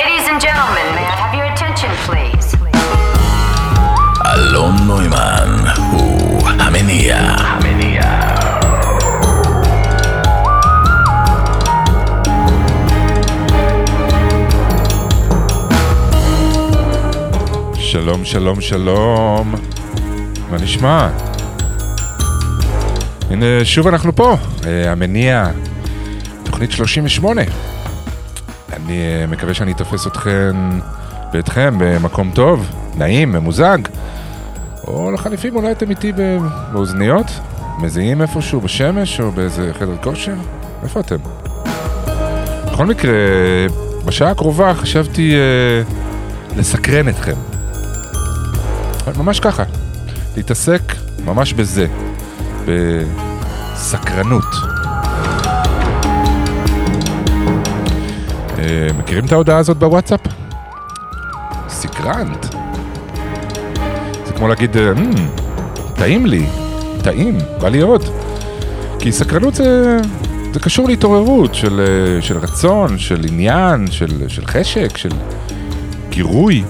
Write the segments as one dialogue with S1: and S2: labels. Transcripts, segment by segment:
S1: Ladies and gentlemen, may I have your attention, please?
S2: אלון נוימן הוא המניע. המניע.
S3: שלום, שלום, שלום. מה נשמע? הנה, שוב אנחנו פה, אה, המניע, תוכנית 38. אני אה, מקווה שאני אתפס אתכם ואתכם במקום טוב, נעים, ממוזג. או לחליפים, אולי אתם איתי באוזניות? מזיעים איפשהו בשמש או באיזה חדר כושר? איפה אתם? בכל מקרה, בשעה הקרובה חשבתי אה, לסקרן אתכם. ממש ככה, להתעסק ממש בזה, בסקרנות. מכירים את ההודעה הזאת בוואטסאפ? סקרנט. זה כמו להגיד, אה, "מ, טעים לי, טעים, בא לי עוד. כי סקרנות זה, זה קשור להתעוררות של, אה, של רצון, של עניין, של, של חשק, של גירוי.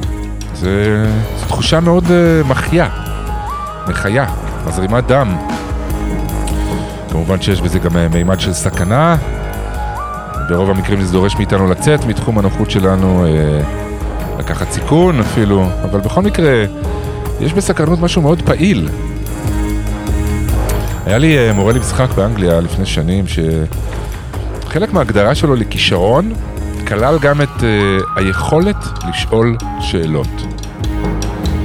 S3: זה, זו תחושה מאוד uh, מחיה, מחיה, מזרימת דם. כמובן שיש בזה גם אה, מימד של סכנה. ברוב המקרים זה דורש מאיתנו לצאת מתחום הנוחות שלנו, uh, לקחת סיכון אפילו, אבל בכל מקרה, יש בסקרנות משהו מאוד פעיל. היה לי uh, מורה למשחק באנגליה לפני שנים, שחלק מההגדרה שלו לכישרון כלל גם את uh, היכולת לשאול שאלות.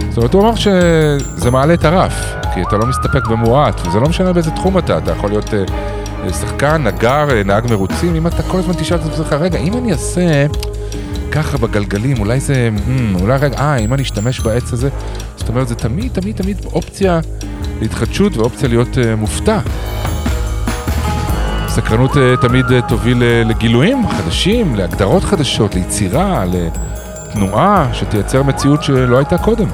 S3: זאת אומרת, הוא אמר שזה מעלה את הרף, כי אתה לא מסתפק במועט, וזה לא משנה באיזה תחום אתה, אתה יכול להיות שחקן, נגר, uh, נהג מרוצים, אם אתה כל הזמן תשאל את עצמך, רגע, אם אני אעשה ככה בגלגלים, אולי זה, hmm, אולי רגע, אה, אם אני אשתמש בעץ הזה, זאת אומרת, זה תמיד, תמיד, תמיד אופציה להתחדשות ואופציה להיות uh, מופתע. סקרנות אה, תמיד אה, תוביל אה, לגילויים חדשים, להגדרות חדשות, ליצירה, לתנועה שתייצר מציאות שלא הייתה קודם.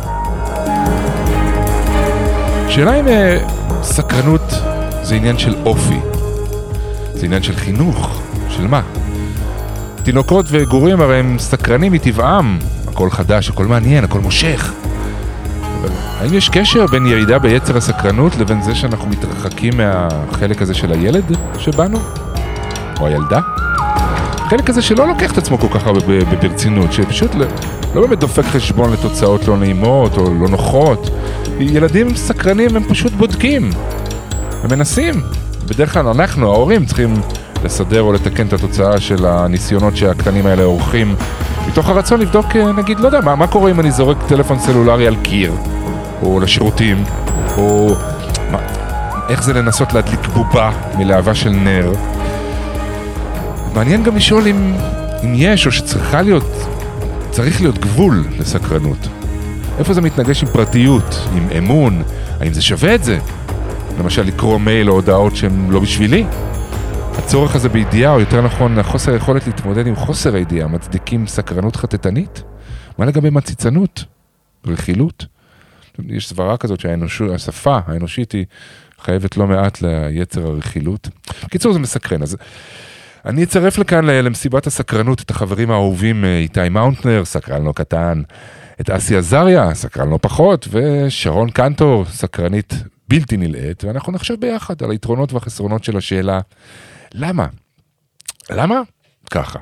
S3: שאלה אם אה, סקרנות זה עניין של אופי, זה עניין של חינוך, של מה? תינוקות וגורים הרי הם סקרנים מטבעם, הכל חדש, הכל מעניין, הכל מושך. אבל האם יש קשר בין ירידה ביצר הסקרנות לבין זה שאנחנו מתרחקים מהחלק הזה של הילד שבנו? או הילדה? חלק הזה שלא לוקח את עצמו כל כך הרבה ברצינות, שפשוט לא, לא באמת דופק חשבון לתוצאות לא נעימות או לא נוחות. ילדים סקרנים הם פשוט בודקים, הם מנסים. בדרך כלל אנחנו, ההורים, צריכים לסדר או לתקן את התוצאה של הניסיונות שהקטנים האלה עורכים, מתוך הרצון לבדוק, אה, נגיד, לא יודע, מה, מה קורה אם אני זורק טלפון סלולרי על קיר, או לשירותים, או מה, איך זה לנסות להדליק בובה מלהבה של נר. מעניין גם לשאול אם, אם יש או שצריכה להיות, צריך להיות גבול לסקרנות. איפה זה מתנגש עם פרטיות, עם אמון, האם זה שווה את זה? למשל לקרוא מייל או הודעות שהן לא בשבילי? הצורך הזה בידיעה, או יותר נכון, החוסר היכולת להתמודד עם חוסר הידיעה, מצדיקים סקרנות חטטנית? מה לגבי מציצנות? רכילות? יש סברה כזאת שהשפה האנושית היא חייבת לא מעט ליצר הרכילות. בקיצור, זה מסקרן. אז אני אצרף לכאן למסיבת הסקרנות את החברים האהובים אה, איתי מאונטנר, סקרן לא קטן, את אסי עזריה, סקרן לא פחות, ושרון קנטור, סקרנית בלתי נלאית, ואנחנו נחשוב ביחד על היתרונות והחסרונות של השאלה, למה? למה? ככה.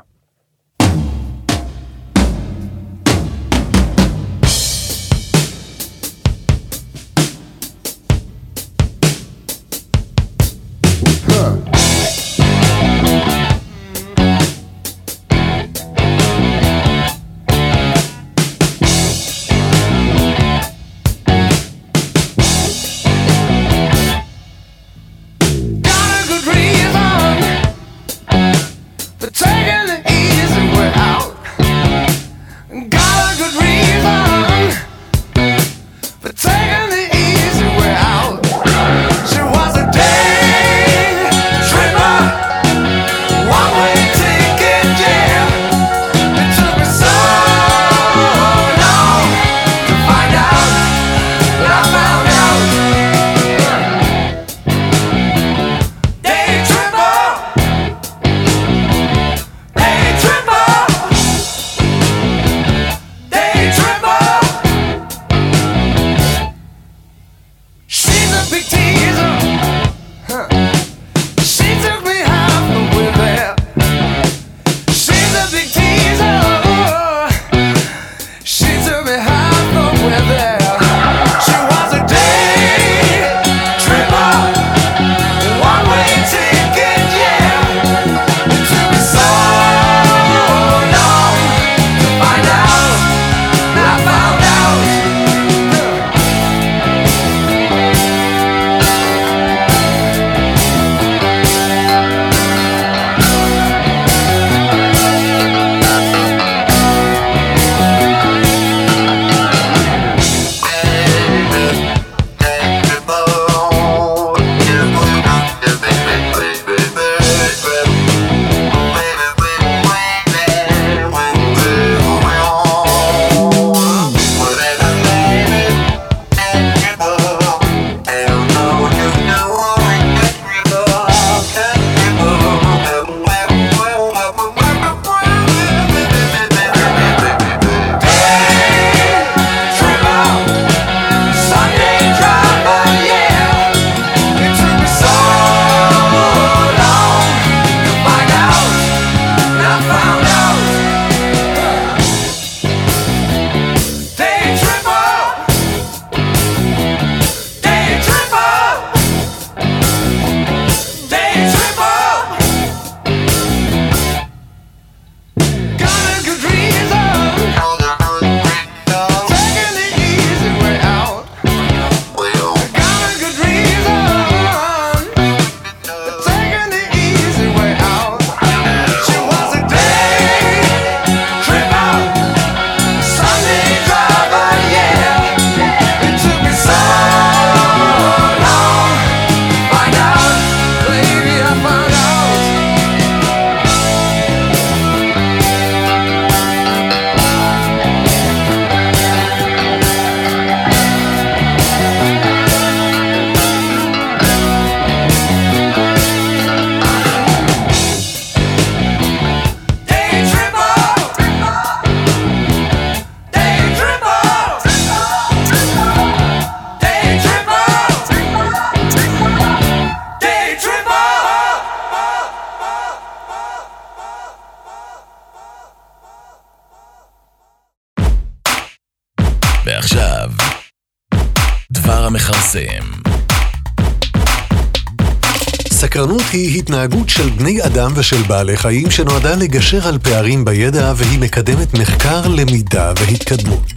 S4: של בני אדם ושל בעלי חיים שנועדה לגשר על פערים בידע והיא מקדמת מחקר, למידה והתקדמות.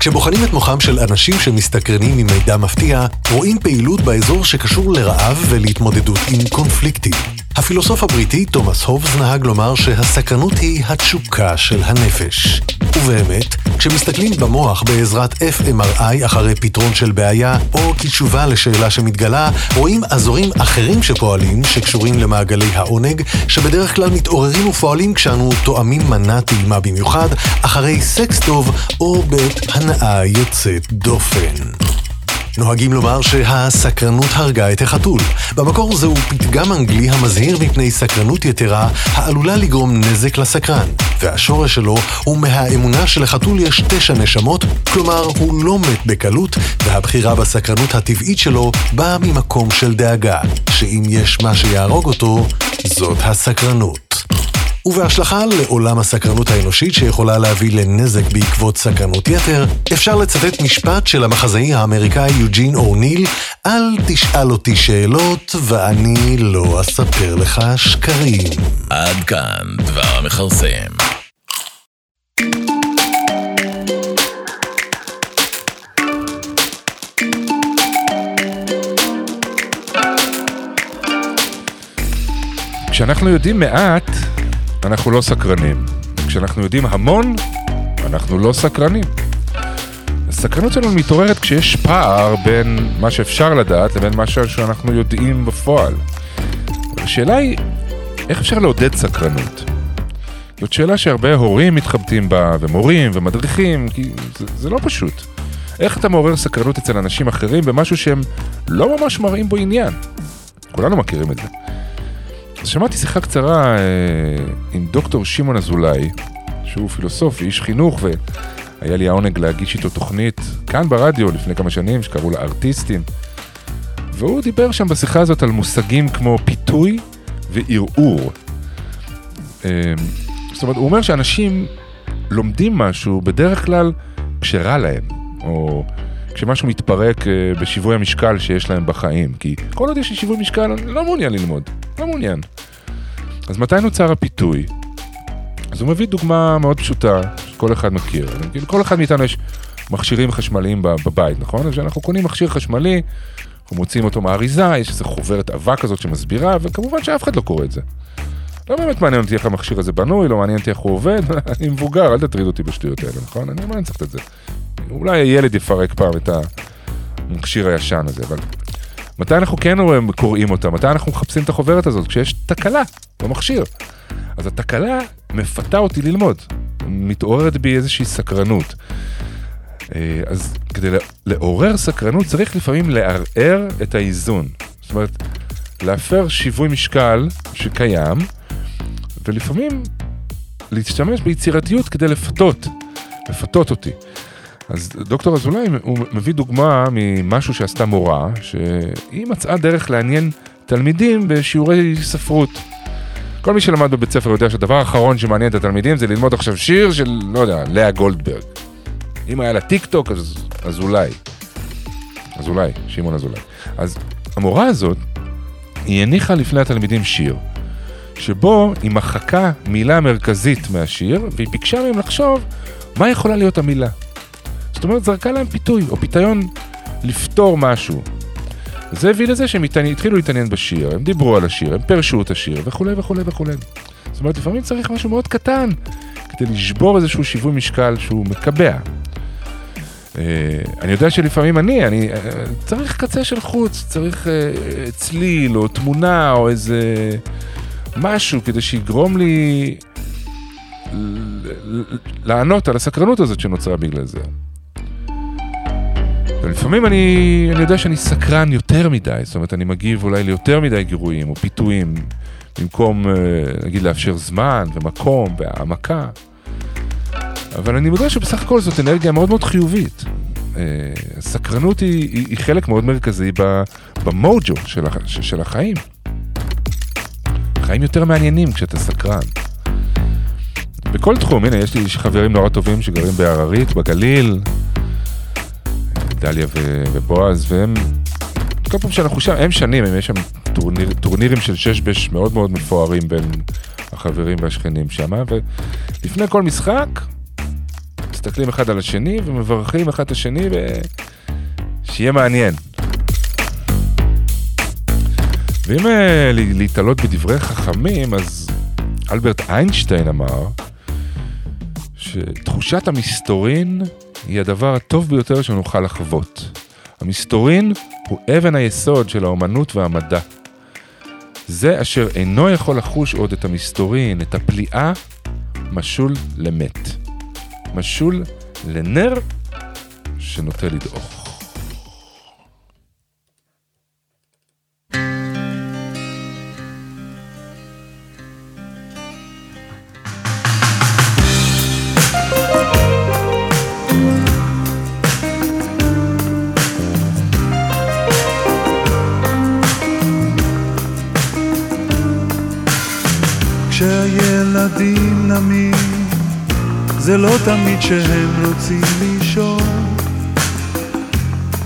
S4: כשבוחנים את מוחם של אנשים שמסתקרנים ממידע מפתיע, רואים פעילות באזור שקשור לרעב ולהתמודדות עם קונפליקטים. הפילוסוף הבריטי תומאס הובס נהג לומר שהסקרנות היא התשוקה של הנפש. ובאמת, כשמסתכלים במוח בעזרת FMRI אחרי פתרון של בעיה, או כתשובה לשאלה שמתגלה, רואים אזורים אחרים שפועלים, שקשורים למעגלי העונג, שבדרך כלל מתעוררים ופועלים כשאנו תואמים מנה טעימה במיוחד, אחרי סקס טוב או בעת הנאה יוצאת דופן. נוהגים לומר שהסקרנות הרגה את החתול. במקור זהו פתגם אנגלי המזהיר מפני סקרנות יתרה העלולה לגרום נזק לסקרן, והשורש שלו הוא מהאמונה שלחתול יש תשע נשמות, כלומר הוא לא מת בקלות, והבחירה בסקרנות הטבעית שלו באה ממקום של דאגה, שאם יש מה שיהרוג אותו, זאת הסקרנות. ובהשלכה לעולם הסקרנות האנושית שיכולה להביא לנזק בעקבות סקרנות יתר, אפשר לצטט משפט של המחזאי האמריקאי יוג'ין אורניל, אל תשאל אותי שאלות ואני לא אספר לך שקרים.
S2: עד כאן דבר המכרסם.
S3: כשאנחנו יודעים מעט, אנחנו לא סקרנים. כשאנחנו יודעים המון, אנחנו לא סקרנים. הסקרנות שלנו מתעוררת כשיש פער בין מה שאפשר לדעת לבין מה שאנחנו יודעים בפועל. השאלה היא, איך אפשר לעודד סקרנות? זאת שאלה שהרבה הורים מתחבטים בה, ומורים, ומדריכים, כי זה, זה לא פשוט. איך אתה מעורר סקרנות אצל אנשים אחרים במשהו שהם לא ממש מראים בו עניין? כולנו מכירים את זה. שמעתי שיחה קצרה אה, עם דוקטור שמעון אזולאי, שהוא פילוסוף ואיש חינוך, והיה לי העונג להגיש איתו תוכנית כאן ברדיו לפני כמה שנים, שקראו לה ארטיסטים. והוא דיבר שם בשיחה הזאת על מושגים כמו פיתוי וערעור. אה, זאת אומרת, הוא אומר שאנשים לומדים משהו בדרך כלל כשרע להם, או כשמשהו מתפרק אה, בשיווי המשקל שיש להם בחיים. כי כל עוד יש לי שיווי משקל, אני לא מעוניין ללמוד, לא מעוניין. אז מתי נוצר הפיתוי? אז הוא מביא דוגמה מאוד פשוטה, שכל אחד מכיר. כל אחד מאיתנו יש מכשירים חשמליים בבית, נכון? אז כשאנחנו קונים מכשיר חשמלי, אנחנו מוצאים אותו מהאריזה, יש איזו חוברת אבק כזאת שמסבירה, וכמובן שאף אחד לא קורא את זה. לא באמת מעניין אותי איך המכשיר הזה בנוי, לא מעניין אותי איך הוא עובד, אני מבוגר, אל תטריד אותי בשטויות האלה, נכון? אני לא צריך את זה. אולי הילד יפרק פעם את המכשיר הישן הזה, אבל מתי אנחנו כן קוראים אותה? מתי אנחנו מחפשים את החוברת הזאת? כשיש תקלה במכשיר. אז התקלה מפתה אותי ללמוד, מתעוררת בי איזושהי סקרנות. אה, אז כדי לעורר סקרנות צריך לפעמים לערער את האיזון. זאת אומרת, להפר שיווי משקל שקיים, ולפעמים להשתמש ביצירתיות כדי לפתות, לפתות אותי. אז דוקטור אזולאי הוא מביא דוגמה ממשהו שעשתה מורה, שהיא מצאה דרך לעניין תלמידים בשיעורי ספרות. כל מי שלמד בבית ספר יודע שהדבר האחרון שמעניין את התלמידים זה ללמוד עכשיו שיר של, לא יודע, לאה גולדברג. אם היה לה טיק טוק, אז, אז אולי. אז אולי, שמעון אזולאי. אז המורה הזאת, היא הניחה לפני התלמידים שיר, שבו היא מחקה מילה מרכזית מהשיר, והיא ביקשה מהם לחשוב מה יכולה להיות המילה. זאת אומרת, זרקה להם פיתוי, או פיתיון לפתור משהו. זה הביא לזה שהם התחילו להתעניין בשיר, הם דיברו על השיר, הם פירשו את השיר, וכולי וכולי וכולי. זאת אומרת, לפעמים צריך משהו מאוד קטן, כדי לשבור איזשהו שיווי משקל שהוא מקבע. Uh, אני יודע שלפעמים אני, אני uh, צריך קצה של חוץ, צריך uh, צליל או תמונה או איזה משהו כדי שיגרום לי לענות על הסקרנות הזאת שנוצרה בגלל זה. ולפעמים אני, אני יודע שאני סקרן יותר מדי, זאת אומרת, אני מגיב אולי ליותר מדי גירויים או פיתויים, במקום, אה, נגיד, לאפשר זמן ומקום והעמקה. אבל אני יודע שבסך הכל זאת אנרגיה מאוד מאוד חיובית. אה, סקרנות היא, היא, היא חלק מאוד מרכזי במוג'ו של, הח, של החיים. חיים יותר מעניינים כשאתה סקרן. בכל תחום, הנה, יש לי חברים נורא טובים שגרים בהררית, בגליל, דליה ובועז, והם, כל פעם שאנחנו שם, הם שנים, הם- יש שם טורניר, טורנירים של שש בש מאוד מאוד מפוארים בין החברים והשכנים שם, ולפני כל משחק, מסתכלים אחד על השני ומברכים אחד את השני, ושיהיה מעניין. ואם ל- להתעלות בדברי חכמים, אז אלברט איינשטיין אמר שתחושת המסתורין היא הדבר הטוב ביותר שנוכל לחוות. המסתורין הוא אבן היסוד של האומנות והמדע. זה אשר אינו יכול לחוש עוד את המסתורין, את הפליאה, משול למת. משול לנר שנוטה לדעוך.
S5: זה לא תמיד שהם רוצים לישון,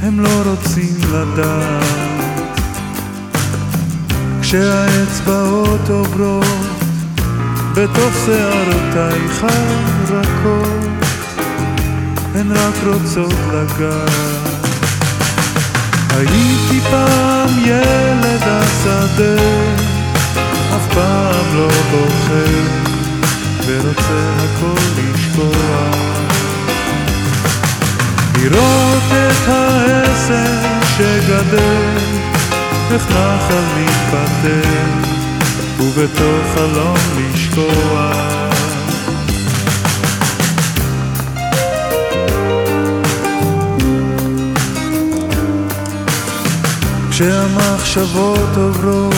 S5: הם לא רוצים לדעת. כשהאצבעות עוברות בתוך שערותייך הרכות, הן רק רוצות לגעת. הייתי פעם ילד השדה אף פעם לא בוחר ורוצה הכל לשכוח לראות את העסק שגדל איך נחל מתפתח ובתוך חלום לשכוח כשהמחשבות עוברות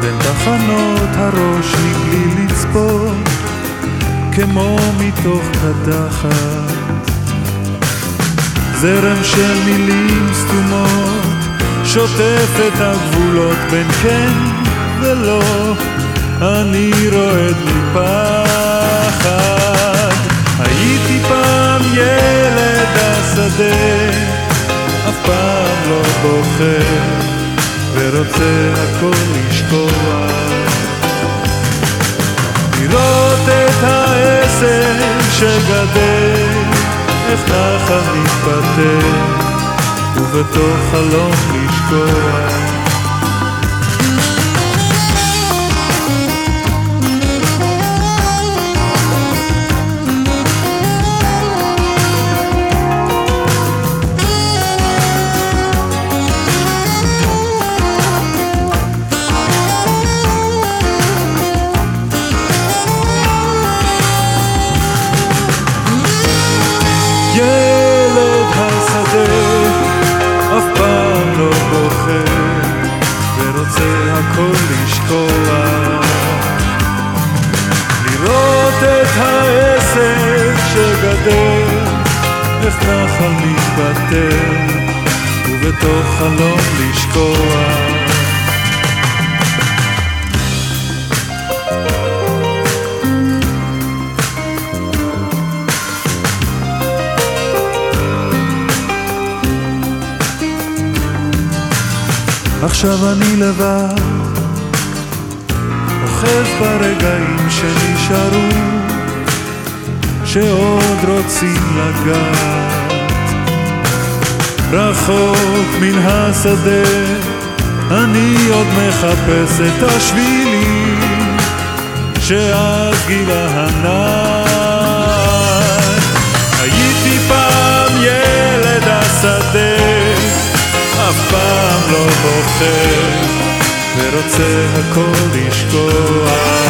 S5: בין תחנות הראש מבלי לצפות כמו מתוך קדחת זרם של מילים סתומות שוטף את הגבולות בין כן ולא. אני רועד מפחד. הייתי פעם ילד השדה אף פעם לא בוחר ורוצה הכל לשכוח שגדל איך נחל מתפתח ובתוך חלום לשכוח מתבטל ובתוך חלום לשכוח עכשיו אני לבד, אוחז ברגעים שנשארו, שעוד רוצים לגעת. רחוק מן השדה, אני עוד מחפש את השבילים, שאז גילה הנער. הייתי פעם ילד השדה, אף פעם לא בוחר ורוצה הכל לשכוח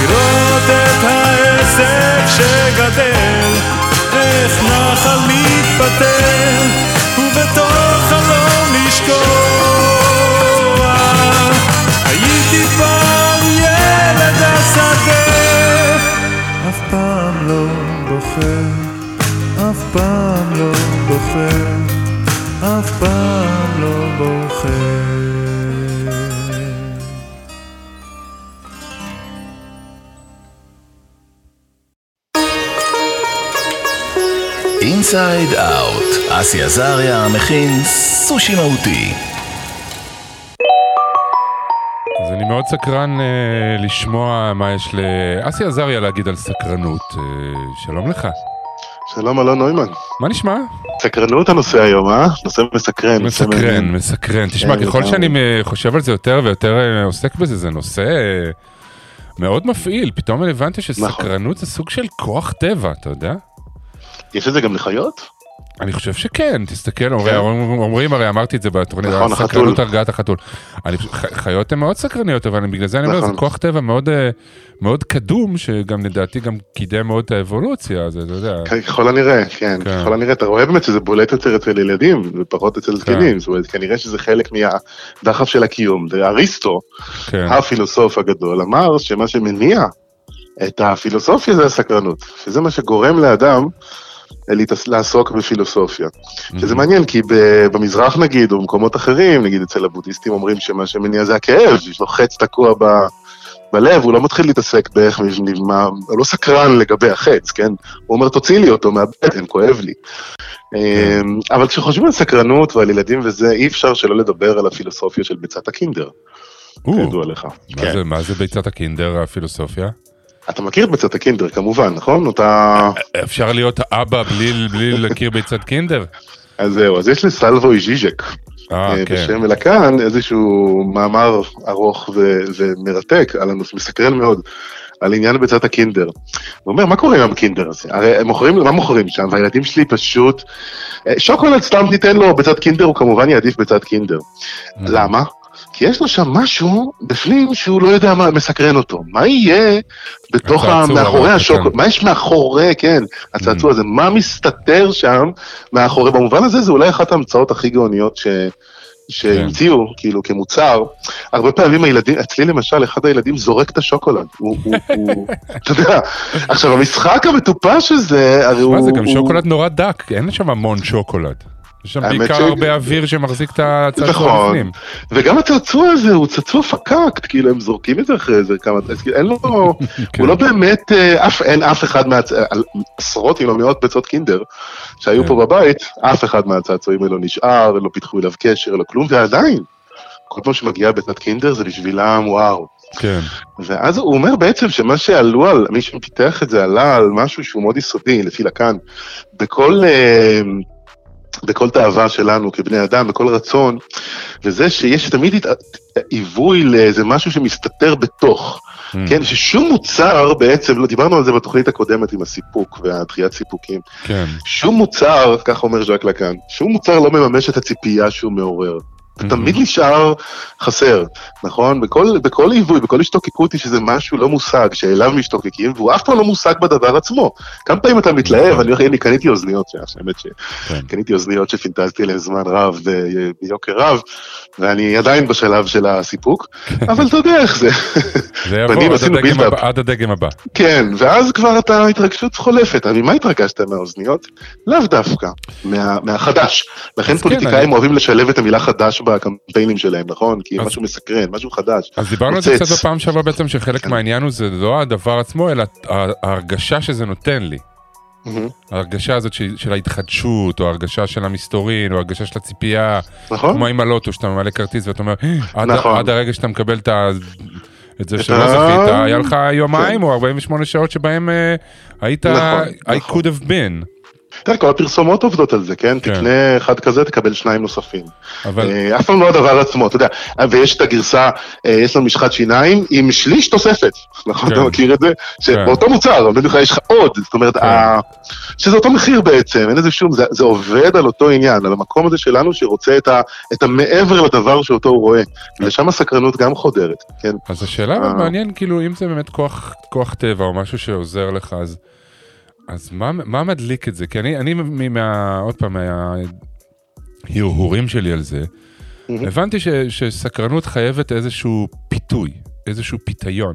S5: לראות את העסק שגדל איך נחל מתפתל ובתוך
S2: אסי עזריה מכין סושי מהותי.
S3: אז אני מאוד סקרן אה, לשמוע מה יש לאסי עזריה להגיד על סקרנות. אה, שלום לך.
S6: שלום אלון נוימן.
S3: מה נשמע?
S6: סקרנות הנושא היום, אה? נושא מסקרן.
S3: מסקרן. מסקרן. תשמע,
S6: כן,
S3: ככל
S6: לגמרי.
S3: שאני אה, חושב על זה יותר ויותר אה, עוסק בזה, זה נושא אה, מאוד מפעיל. פתאום אני הבנתי
S6: נכון.
S3: שסקרנות זה סוג של כוח טבע, אתה יודע?
S6: יש את זה גם לחיות?
S3: אני חושב שכן, תסתכל, הרי אומרים- אומרים, הרי אמרתי את זה בתוכנית,
S6: כן. נכון,
S3: סקרנות
S6: החתול.
S3: הרגעת החתול. אני ח- חיות הן מאוד סקרניות, אבל בגלל זה אני אומר, זה
S6: נכון.
S3: כוח טבע מאוד, אה, מאוד קדום, שגם לדעתי גם קידם מאוד את האבולוציה, אז אתה יודע.
S6: ככל הנראה, כן.
S3: כן.
S6: ככל הנראה, אתה רואה באמת שזה בולט יותר אצל ילדים ופחות אצל
S3: כן.
S6: זקנים. זאת אומרת, כנראה שזה חלק מהדחף של הקיום. זה אריסטו,
S3: כן,
S6: הפילוסוף הגדול, אמר שמה שמניע את הפילוסופיה זה הסקרנות. שזה מה שגורם לאדם לעסוק בפילוסופיה. שזה מעניין, כי ב- במזרח נגיד, או במקומות אחרים, נגיד אצל הבודהיסטים אומרים שמה שמניע זה הכאב, יש לו חץ תקוע ב... בלב, הוא לא מתחיל להתעסק באיך נבנה, הוא לא סקרן לגבי החץ, כן? הוא אומר, תוציא לי אותו מהבטן, כואב לי. אמ, אבל כשחושבים על סקרנות ועל ילדים וזה, אי אפשר שלא לדבר על הפילוסופיה של ביצת הקינדר, כידוע לך.
S3: מה
S6: כן.
S3: זה- מה זה ביצת הקינדר, הפילוסופיה?
S6: אתה מכיר את ביצת הקינדר, כמובן, נכון? אותה...
S3: אפשר להיות אבא בלי בלי להכיר ביצת קינדר?
S6: אז זהו, אז יש לסלבוי ז'יז'ק,
S3: אה,
S6: אה,
S3: כן.
S6: בשם אלקן, איזשהו מאמר ארוך ו- ומרתק, על הנושא, מסקרן מאוד, על עניין ביצת הקינדר. הוא אומר, מה קורה עם הקינדר הזה? הרי הם מוכרים, מה מוכרים שם? והילדים שלי פשוט... אה, שוקולד סתם תיתן לו ביצת קינדר, הוא כמובן יעדיף ביצת קינדר. למה? כי יש לו שם משהו בפנים שהוא לא יודע מה מסקרן אותו. מה יהיה בתוך, ה... מאחורי
S3: הקטן.
S6: השוקולד, מה יש מאחורי, כן, הצעצוע הזה, מה מסתתר שם מאחורי, במובן הזה זה אולי אחת ההמצאות הכי גאוניות ש... שהמציאו, כאילו, כמוצר. הרבה פעמים הילדים, אצלי למשל, אחד הילדים זורק את השוקולד. הוא, הוא, הוא, אתה יודע, עכשיו, המשחק המטופש הזה, הרי הוא...
S3: מה זה גם
S6: הוא-
S3: שוקולד נורא דק, אין שם המון שוקולד. יש שם בעיקר
S6: ש-
S3: הרבה אוויר שמחזיק את הצעצוע
S6: נכון.
S3: בפנים.
S6: וגם הצעצוע הזה הוא צעצוע פקקט, כאילו הם זורקים את זה אחרי איזה כמה, כאילו, אין לו,
S3: כן.
S6: הוא לא באמת, אה, אף, אין אף אחד מה... עשרות אם לא מאות ביצות קינדר שהיו
S3: כן.
S6: פה בבית, אף אחד מהצעצועים האלו נשאר, לא פיתחו אליו קשר, לא כלום, ועדיין, כל פעם שמגיעה ביצת קינדר זה בשבילם וואו.
S3: כן,
S6: ואז הוא אומר בעצם שמה שעלו על, מי שפיתח את זה עלה על משהו שהוא מאוד יסודי, לפי לקאן, בכל, אה, בכל תאווה שלנו כבני אדם, בכל רצון, וזה שיש תמיד הת- עיווי לאיזה משהו שמסתתר בתוך.
S3: Mm.
S6: כן, ששום מוצר בעצם, לא, דיברנו על זה בתוכנית הקודמת עם הסיפוק והדחיית סיפוקים,
S3: כן.
S6: שום מוצר, כך אומר ז'אק לקאן, שום מוצר לא מממש את הציפייה שהוא מעורר. זה תמיד נשאר חסר, נכון? בכל, בכל עיווי, בכל השתוקקות יש איזה משהו לא מושג שאליו משתוקקים, והוא אף פעם לא מושג בדבר עצמו. כמה פעמים אתה מתלהב,
S3: נכון.
S6: אני הולך, אני קניתי אוזניות, האמת
S3: כן.
S6: שקניתי אוזניות שפינטזתי עליהן זמן רב, ב- ביוקר רב, ואני עדיין בשלב של הסיפוק, אבל אתה יודע איך זה.
S3: זה יבוא עד הדגם. הבא-.
S6: כן, ואז כבר אתה, ההתרגשות חולפת. ממה התרגשת מהאוזניות? לאו דווקא, מה, מהחדש. לכן
S3: כן,
S6: פוליטיקאים אוהבים לשלב את המילה חדש בקמפיינים שלהם, נכון? כי
S3: אז-
S6: משהו מסקרן, משהו חדש.
S3: אז דיברנו על זה. קצת בפעם שעברה בעצם, שחלק
S6: כן.
S3: מהעניין הוא זה לא הדבר עצמו, אלא ההרגשה שזה נותן לי.
S6: מהמם.
S3: ההרגשה הזאת של של ההתחדשות, או ההרגשה של המסתורין, או ההרגשה של הציפייה,
S6: נכון?
S3: כמו עם הלוטו, שאתה ממלא כרטיס ואתה אומר, עד,
S6: נכון.
S3: עד הרגע שאתה מקבל את, ה... את זה שלא זכית, היה לך יומיים
S6: כן.
S3: או 48 שעות שבהם אה, היית,
S6: נכון,
S3: I
S6: נכון.
S3: could have been.
S6: תראה, כל הפרסומות עובדות על זה, כן?
S3: כן.
S6: תקנה אחד כזה, תקבל שניים נוספים.
S3: אבל
S6: אה, אף פעם לא הדבר עצמו, אתה יודע. ויש את הגרסה, אה, יש לנו משחת שיניים עם שליש תוספת, נכון?
S3: כן.
S6: אתה מכיר את זה? שבאותו מוצר, אומרים לך, יש לך עוד, זאת אומרת,
S3: כן.
S6: שזה אותו מחיר בעצם, אין לזה שום, זה- עובד על אותו עניין, על המקום הזה שלנו שרוצה את המעבר לדבר שאותו הוא רואה. ולשם הסקרנות גם חודרת, כן?
S3: אז השאלה
S6: אה.
S3: מעניין, כאילו, אם זה באמת כוח טבע או משהו שעוזר לך, אז, אז מה, מה מדליק את זה? כי אני, אני מה, עוד פעם, מההרהורים שלי על זה. הבנתי ש, שסקרנות חייבת איזשהו פיתוי, איזשהו פיתיון.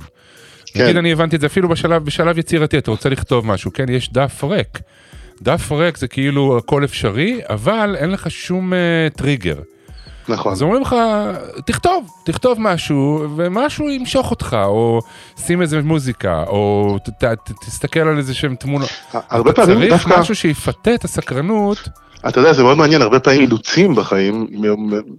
S6: כן.
S3: נגיד אני הבנתי את זה אפילו בשלב, בשלב יצירתי, אתה רוצה לכתוב משהו, כן, יש דף ריק. דף ריק זה כאילו הכל אפשרי, אבל אין לך שום uh, טריגר.
S6: נכון.
S3: אז אומרים לך, תכתוב, תכתוב משהו, ומשהו ימשוך אותך, או שים איזה מוזיקה, או ת, ת, ת, תסתכל על איזה שהם תמונות.
S6: הרבה פעמים
S3: צריך
S6: דווקא,
S3: משהו שיפתה את הסקרנות.
S6: אתה יודע, זה מאוד מעניין, הרבה פעמים אילוצים בחיים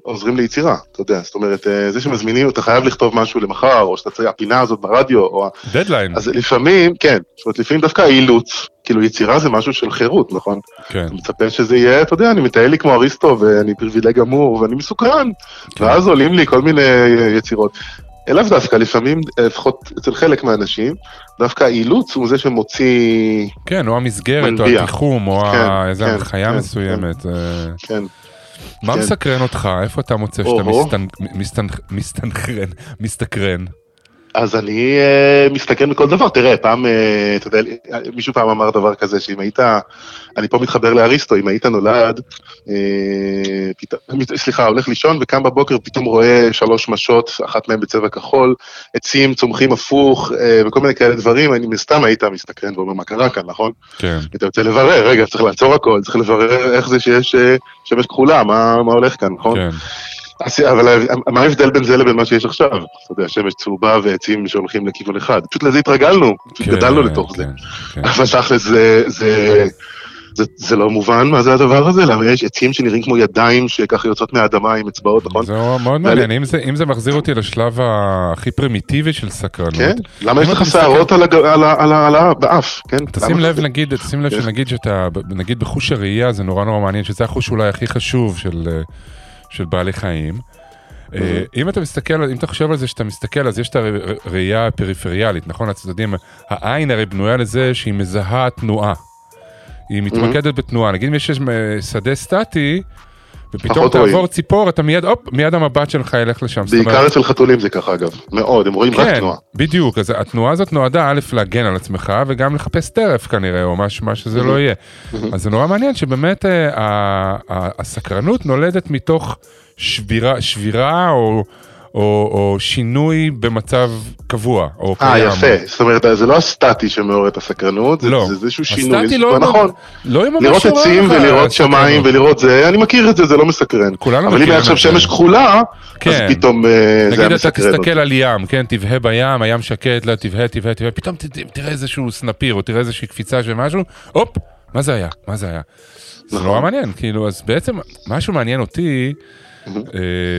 S6: עוזרים ליצירה, אתה יודע, זאת אומרת, אה, זה שמזמינים, אתה חייב לכתוב משהו למחר, או שאתה צריך, הפינה הזאת ברדיו, או...
S3: דדליין.
S6: אז לפעמים, כן, זאת אומרת, לפעמים דווקא האילוץ, כאילו יצירה זה משהו של חירות, נכון?
S3: כן.
S6: אתה מצפה שזה יהיה, אתה יודע, אני מטייל לי כמו אריסטו, ואני פריבילג גמור, ואני מסוקרן,
S3: כן.
S6: ואז עולים לי כל מיני אה, יצירות. לאו דווקא, לפעמים, אה, לפחות אצל חלק מהאנשים, דווקא האילוץ הוא זה שמוציא,
S3: כן, או המסגרת, או
S6: מנביע.
S3: התיחום, או
S6: כן,
S3: ה- איזה
S6: כן,
S3: הנחיה
S6: כן,
S3: מסוימת. אה,
S6: כן,
S3: מה
S6: כן.
S3: מסקרן אותך? איפה אתה מוצא שאתה מסתנכרן, מסתקרן?
S6: אז אני uh, מסתכל מכל דבר, תראה, פעם, uh, אתה יודע, מישהו פעם אמר דבר כזה, שאם היית, אני פה מתחבר לאריסטו, אם היית נולד, uh, פת... סליחה, הולך לישון וקם בבוקר, פתאום רואה שלוש משות, אחת מהן בצבע כחול, עצים צומחים הפוך, uh, וכל מיני כאלה דברים, אני סתם היית מסתכרן ואומר, מה קרה כאן, נכון?
S3: כן.
S6: אתה רוצה לברר, רגע, צריך לעצור הכל, צריך לברר איך זה שיש uh, שמש כחולה, מה, מה הולך כאן, נכון?
S3: כן.
S6: אבל מה ההבדל בין זה לבין מה שיש עכשיו? אתה יודע, שמש צהובה ועצים שהולכים לכיוון אחד. פשוט לזה התרגלנו, פשוט
S3: כן,
S6: גדלנו לתוך זה.
S3: כן, כן.
S6: אבל תכל'ס זה, זה, זה, לא מובן מה זה הדבר הזה, למה יש עצים שנראים כמו ידיים שככה יוצאות מהאדמה עם אצבעות, נכון?
S3: זה מאוד מעניין, אם זה, אם זה מחזיר אותי לשלב הכי פרימיטיבי של סקרנות.
S6: כן? למה יש לך שערות על, הג... על. על. על ה... באף, כן?
S3: תשים לב נגיד, תשים לב
S6: כן.
S3: שנגיד שאתה, נגיד בחוש הראייה זה נורא נורא מעניין, שזה החוש אולי הכי חשוב של, אה, של בעלי חיים. אה, אם אתה מסתכל, אם אתה חושב על זה שאתה מסתכל, אז יש את הראייה הפריפריאלית, נכון? הצדדים, העין הרי בנויה לזה שהיא מזהה תנועה. היא מתמקדת בתנועה. נגיד אם יש אה, שדה סטטי, ופתאום תעבור
S6: רואים.
S3: ציפור, אתה מיד, הופ, מיד המבט שלך ילך לשם. זאת אומרת-
S6: בעיקר אצל חתולים זה ככה אגב, מאוד, הם רואים רק
S3: כן,
S6: תנועה.
S3: בדיוק, אז התנועה הזאת נועדה א' להגן על עצמך וגם לחפש טרף כנראה, או מה, ש- מה שזה לא יהיה. אז זה נורא מעניין שבאמת אה, הסקרנות נולדת מתוך שבירה, שבירה או, או, או שינוי במצב קבוע, או
S6: אה,
S3: קיים.
S6: יפה, זאת אומרת, זה לא הסטטי שמעורר את הסקרנות,
S3: לא.
S6: זה איזשהו שינוי.
S3: הסטטי לא,
S6: נכון.
S3: לא ממש
S6: לראות עצים ולראות. שמיים ולראות זה, אני מכיר את זה, זה לא מסקרן.
S3: כולנו
S6: אבל אם עכשיו. שמש כחולה, אז
S3: כן.
S6: פתאום אה, זה היה
S3: נגיד אתה
S6: מסקרן.
S3: תסתכל על ים, כן, תבהה בים, הים שקט, לא, תבהה, תבהה, תבהה, פתאום ת- תראה איזשהו סנפיר, או תראה איזושהי קפיצה של משהו, הופ, מה זה היה? מה זה היה? זה
S6: נכון.
S3: נורא מעניין, כאילו, אז בעצם, משהו מעניין אותי אה,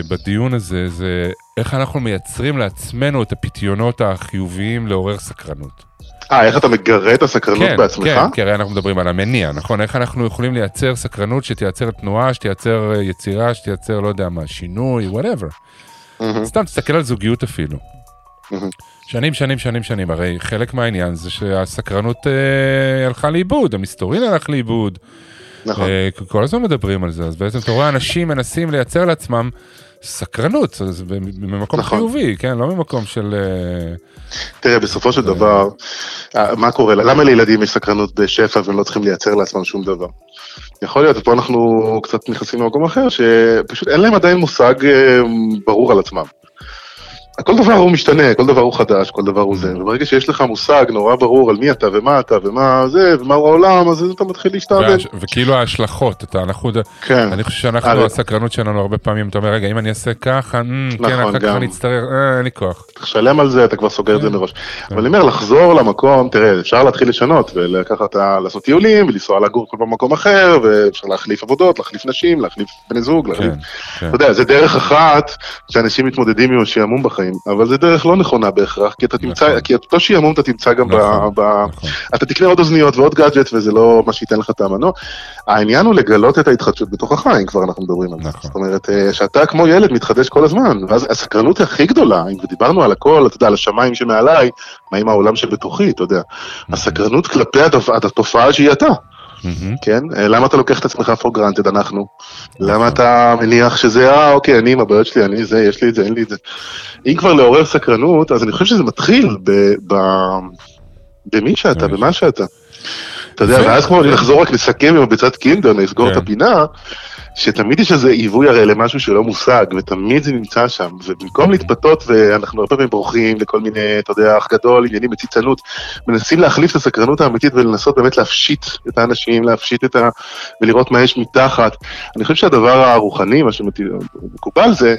S3: בדיון הזה, זה איך אנחנו מייצרים לעצמנו את הפיתיונות החיוביים לעורר סקרנות.
S6: אה, איך אתה מגרה את הסקרנות
S3: כן,
S6: בעצמך?
S3: כן, כי הרי אנחנו מדברים על המניע, נכון? איך אנחנו יכולים לייצר סקרנות שתייצר תנועה, שתייצר אה, יצירה, שתייצר, לא יודע מה, שינוי, וואטאבר.
S6: מהמם.
S3: סתם, תסתכל על זוגיות אפילו.
S6: מהמם.
S3: שנים, שנים, שנים, שנים, הרי חלק מהעניין זה שהסקרנות אה, הלכה לאיבוד, המסתורין הלך לאיבוד.
S6: נכון.
S3: אה, כל הזמן מדברים על זה, אז בעצם אתה רואה אנשים מנסים לייצר לעצמם סקרנות, אז ממקום
S6: נכון.
S3: חיובי, כן? לא ממקום של... אה,
S6: תראה, בסופו של דבר, אה, מה קורה? למה לילדים יש סקרנות בשפע והם לא צריכים לייצר לעצמם שום דבר? יכול להיות, ופה אנחנו קצת נכנסים למקום אחר, שפשוט אין להם עדיין מושג ברור על עצמם. כל דבר הוא משתנה, כל דבר הוא חדש, כל דבר הוא זה, וברגע שיש לך מושג נורא ברור על מי אתה ומה אתה ומה זה ומהו העולם, אז אתה מתחיל להשתעבד.
S3: וכאילו ההשלכות, אתה, אנחנו,
S6: כן,
S3: אני חושב שאנחנו, הסקרנות שלנו הרבה פעמים, אתה אומר, רגע, אם אני אעשה ככה, אמ, כן,
S6: נכון,
S3: אחר כך. אני אצטרך, אה, אין לי כוח.
S6: תשלם על זה, אתה כבר סוגר את זה
S3: כן.
S6: מראש. אבל אני אומר, לחזור למקום, תראה, אפשר להתחיל לשנות, ולקחת, לעשות טיולים, ולנסוע לגור כל פעם במקום אחר, ואפשר להחליף עבודות, להחליף נשים, להחליף בני זוג, להחליף...
S3: כן, כן.
S6: אתה יודע, זה דרך אחת שאנשים מתמודדים עם השעמום בחיים, אבל זה דרך לא נכונה בהכרח, כי אתה תמצא,
S3: נכון.
S6: כי את אותו שעמום אתה תמצא גם ב...
S3: נכון,
S6: ב...
S3: נכון.
S6: אתה תקנה עוד אוזניות ועוד גאדג'ט, וזה לא מה שייתן לך את המנוע. העניין הוא לגלות את ההתחדשות בתוכך, אם כבר אנחנו מדברים על זה.
S3: נכון.
S6: זאת אומרת, אה, שאתה כמו ילד מתחדש כל הזמן, ואז הסקרנות הכי גדולה, אם דיברנו על הכל, אתה יודע, על השמיים שמעליי, מה עם העולם שבתוכי, אתה יודע. הסקרנות כלפי התופעה שהיא אתה,
S3: מהמם.
S6: כן? אה, למה אתה לוקח את עצמך for granted, אנחנו? למה אתה מניח שזה, אה, אוקיי, אני עם הבעיות שלי, אני זה, יש לי את זה, אין לי את זה. אם כבר לעורר סקרנות, אז אני חושב שזה מתחיל ב... ב... במי שאתה. במה שאתה. אתה יודע. ואז כמו נחזור רק לסכם עם הביצת קינדר, נסגור
S3: כן.
S6: את הפינה, שתמיד יש איזה עיווי הרי למשהו שלא מושג, ותמיד זה נמצא שם, ובמקום להתפתות, ואנחנו הרבה פעמים בורחים לכל מיני, אתה יודע, אח גדול, עניינים בציצנות, מנסים להחליף את הסקרנות האמיתית ולנסות באמת להפשיט את האנשים, להפשיט את ה... ולראות מה יש מתחת. אני חושב שהדבר הרוחני, מה שמקובל זה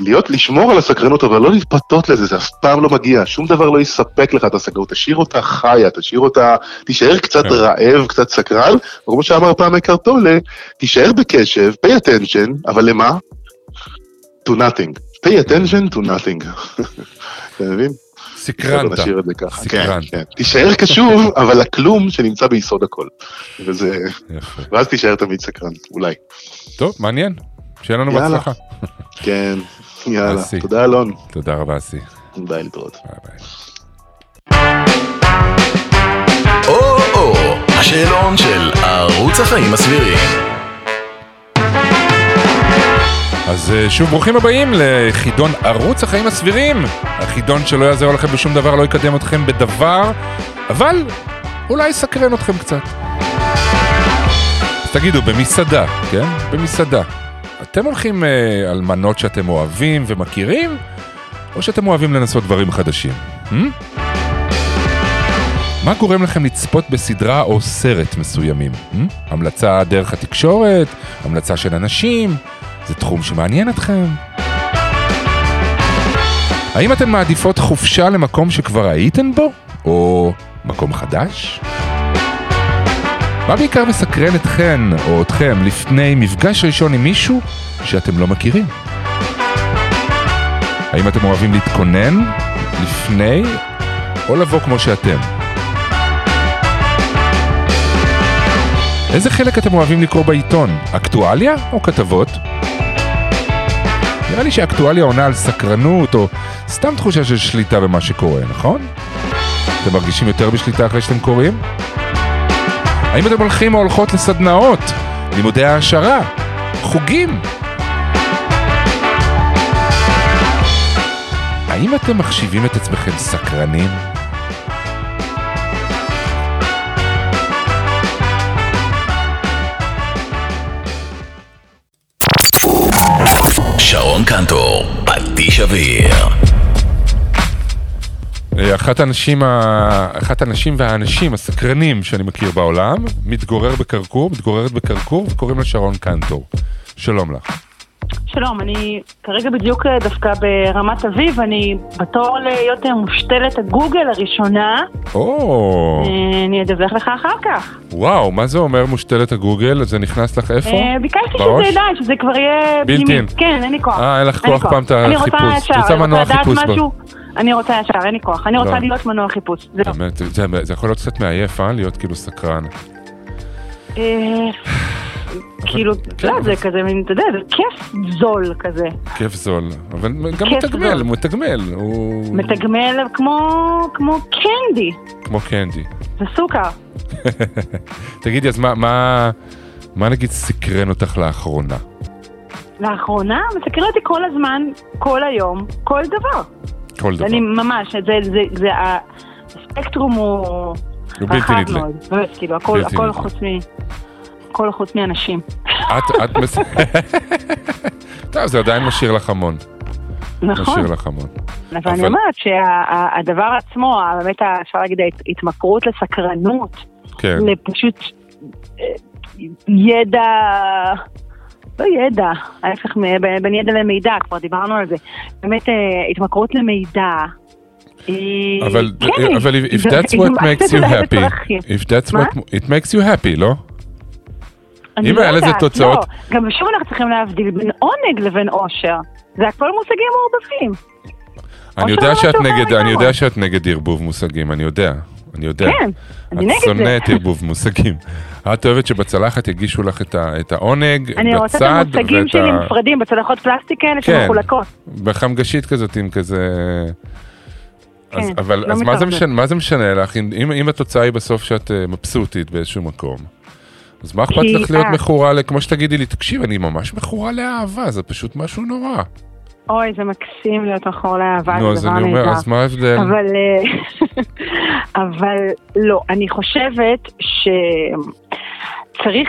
S6: להיות, לשמור על הסקרנות, אבל לא להתפתות לזה, זה אף פעם לא מגיע, שום דבר לא יספק לך את הסקרנות, תשאיר אותה חיה, תשאיר אותה, תישאר קצת
S3: כן.
S6: רעב, קצת סקרן, כמו שאמר פעם אקרטולה, תישאר בקשב, pay attention, אבל למה? to nothing. pay attention to nothing. אתה מבין?
S3: סקרנת.
S6: נשאיר את זה ככה.
S3: סקרנת.
S6: כן, כן. תישאר קשוב, אבל לכלום שנמצא ביסוד הכל. וזה...
S3: יפה.
S6: ואז תישאר תמיד סקרן, אולי.
S3: טוב, מעניין. שיהיה לנו
S6: יאללה.
S3: בהצלחה.
S6: כן, יאללה.
S3: אסי.
S6: תודה אלון.
S3: תודה רבה, אסי.
S6: ביי להתראות.
S3: ביי ביי.
S2: או-או, השאלון של ערוץ החיים הסבירים.
S3: אז אה, שוב ברוכים הבאים לחידון ערוץ החיים הסבירים. החידון שלא יעזור לכם בשום דבר, לא יקדם אתכם בדבר, אבל אולי יסקרן אתכם קצת. אז תגידו, במסעדה, כן? במסעדה. אתם הולכים אה, על מנות שאתם אוהבים ומכירים, או שאתם אוהבים לנסות דברים חדשים? Hmm? מה גורם לכם לצפות בסדרה או סרט מסוימים? Hmm? המלצה דרך התקשורת? המלצה של אנשים? זה תחום שמעניין אתכם? האם אתן מעדיפות חופשה למקום שכבר הייתן בו? או מקום חדש? מה בעיקר מסקרן אתכן או אתכם לפני מפגש ראשון עם מישהו שאתם לא מכירים? האם אתם אוהבים להתכונן לפני או לבוא כמו שאתם? איזה חלק אתם אוהבים לקרוא בעיתון? אקטואליה או כתבות? נראה לי שאקטואליה עונה על סקרנות או סתם תחושה של שליטה במה שקורה, נכון? אתם מרגישים יותר בשליטה אחרי שאתם קוראים? האם אתם הולכים או הולכות לסדנאות, לימודי העשרה, חוגים? האם אתם מחשיבים את עצמכם סקרנים?
S2: אוויר.
S3: אה, אחת הנשים. אחת הנשים והאנשים הסקרנים שאני מכיר בעולם, מתגורר בקרקור, מתגוררת בקרקור וקוראים לה שרון קנטור. שלום לך.
S7: שלום, אני כרגע בדיוק אה, דווקא ברמת אביב, אני בתור להיות אה, מושתלת הגוגל הראשונה,
S3: או,
S7: אה, אני אדווח לך אחר כך.
S3: וואו, מה זה אומר מושתלת הגוגל? זה נכנס לך איפה?
S7: ביקשתי
S3: בראש?
S7: שזה די, שזה כבר יהיה
S3: בילט
S7: פנימי.
S3: אין.
S7: כן, אין לי כוח.
S3: אה, אין לך כוח פעם את
S7: אני
S3: החיפוש.
S7: רוצה ישר,
S3: רוצה
S7: אני
S3: מנוע
S7: רוצה לדעת
S3: חיפוש ב-
S7: משהו, אני רוצה ישר, אין לי כוח. אני. רוצה להיות מנוע חיפוש.
S3: באמת, זה, זה, זה יכול להיות קצת מעייף, אה? להיות כאילו סקרן.
S7: כאילו,
S3: כן,
S7: לא, זה
S3: אבל-
S7: כזה, מין, אתה יודע, זה כיף זול כזה.
S3: כיף זול. אבל גם מתגמל. הוא מתגמל.
S7: מתגמל כמו, קנדי,
S3: כמו קנדי.
S7: זה סוכר.
S3: תגידי, אז מה, מה, מה נגיד סקרן אותך לאחרונה?
S7: לאחרונה מסקרן אותי כל הזמן, כל היום, כל דבר.
S3: כל דבר.
S7: אני ממש, זה, זה, זה, זה, הספקטרום הוא
S3: הוא בלתי
S7: רחב. מאוד, באמת, כאילו, הכל. חוץ מ... הכל חוץ מאנשים.
S3: את, את. טוב, זה עדיין משאיר לך המון.
S7: נכון,
S3: משאיר לך המון.
S7: אבל
S3: אבל-
S7: אני אומרת שהדבר עצמו, ה- באמת, אפשר להגיד, ההתמכרות לסקרנות,
S3: כן.
S7: לפשוט ידע, לא ידע, ההפך בין ידע למידע, כבר דיברנו על זה. באמת, אה, התמכרות למידע.
S3: אבל,
S7: כן,
S3: אבל if, if
S7: זה-
S3: that's
S7: זה
S3: what
S7: ממש
S3: makes you happy,
S7: בצרכים.
S3: if that's
S7: מה?
S3: what, it makes you happy, לא?
S7: אני לא
S3: לזה תוצאות-
S7: לא, גם שוב אנחנו צריכים להבדיל בין עונג לבין אושר. זה הכל מושגים מעורבבים.
S3: אני יודע
S7: לא
S3: שאת נגד, אני. יודע שאת נגד ערבוב מושגים, אני יודע, אני יודע.
S7: כן, אני נגד
S3: את
S7: זה.
S3: שונאת ערבוב מושגים. את אוהבת שבצלחת יגישו לך את ה- את העונג
S7: אני רוצה את המושגים שלי נפרדים בצלחות פלסטיק האלה
S3: כן.
S7: שמחולקות.
S3: בחמגשית כזאת עם כזה... אז,
S7: כן,
S3: אבל
S7: לא
S3: אז מה זה. משנה, מה זה משנה לך, אם, אם, אם התוצאה היא בסוף שאת אה, מבסוטית באיזשהו מקום, אז מה אכפת
S7: כי
S3: לך להיות
S7: את-
S3: מכורה, כמו שתגידי לי, תקשיב, אני ממש מכורה לאהבה, זה פשוט משהו נורא.
S7: אוי, זה מקסים להיות מכור לאהבה,
S3: נו,
S7: זה
S3: אז
S7: דבר
S3: אני אומר,
S7: נהדר.
S3: אז מה ההבדל?
S7: אבל, אה, אבל לא, אני חושבת שצריך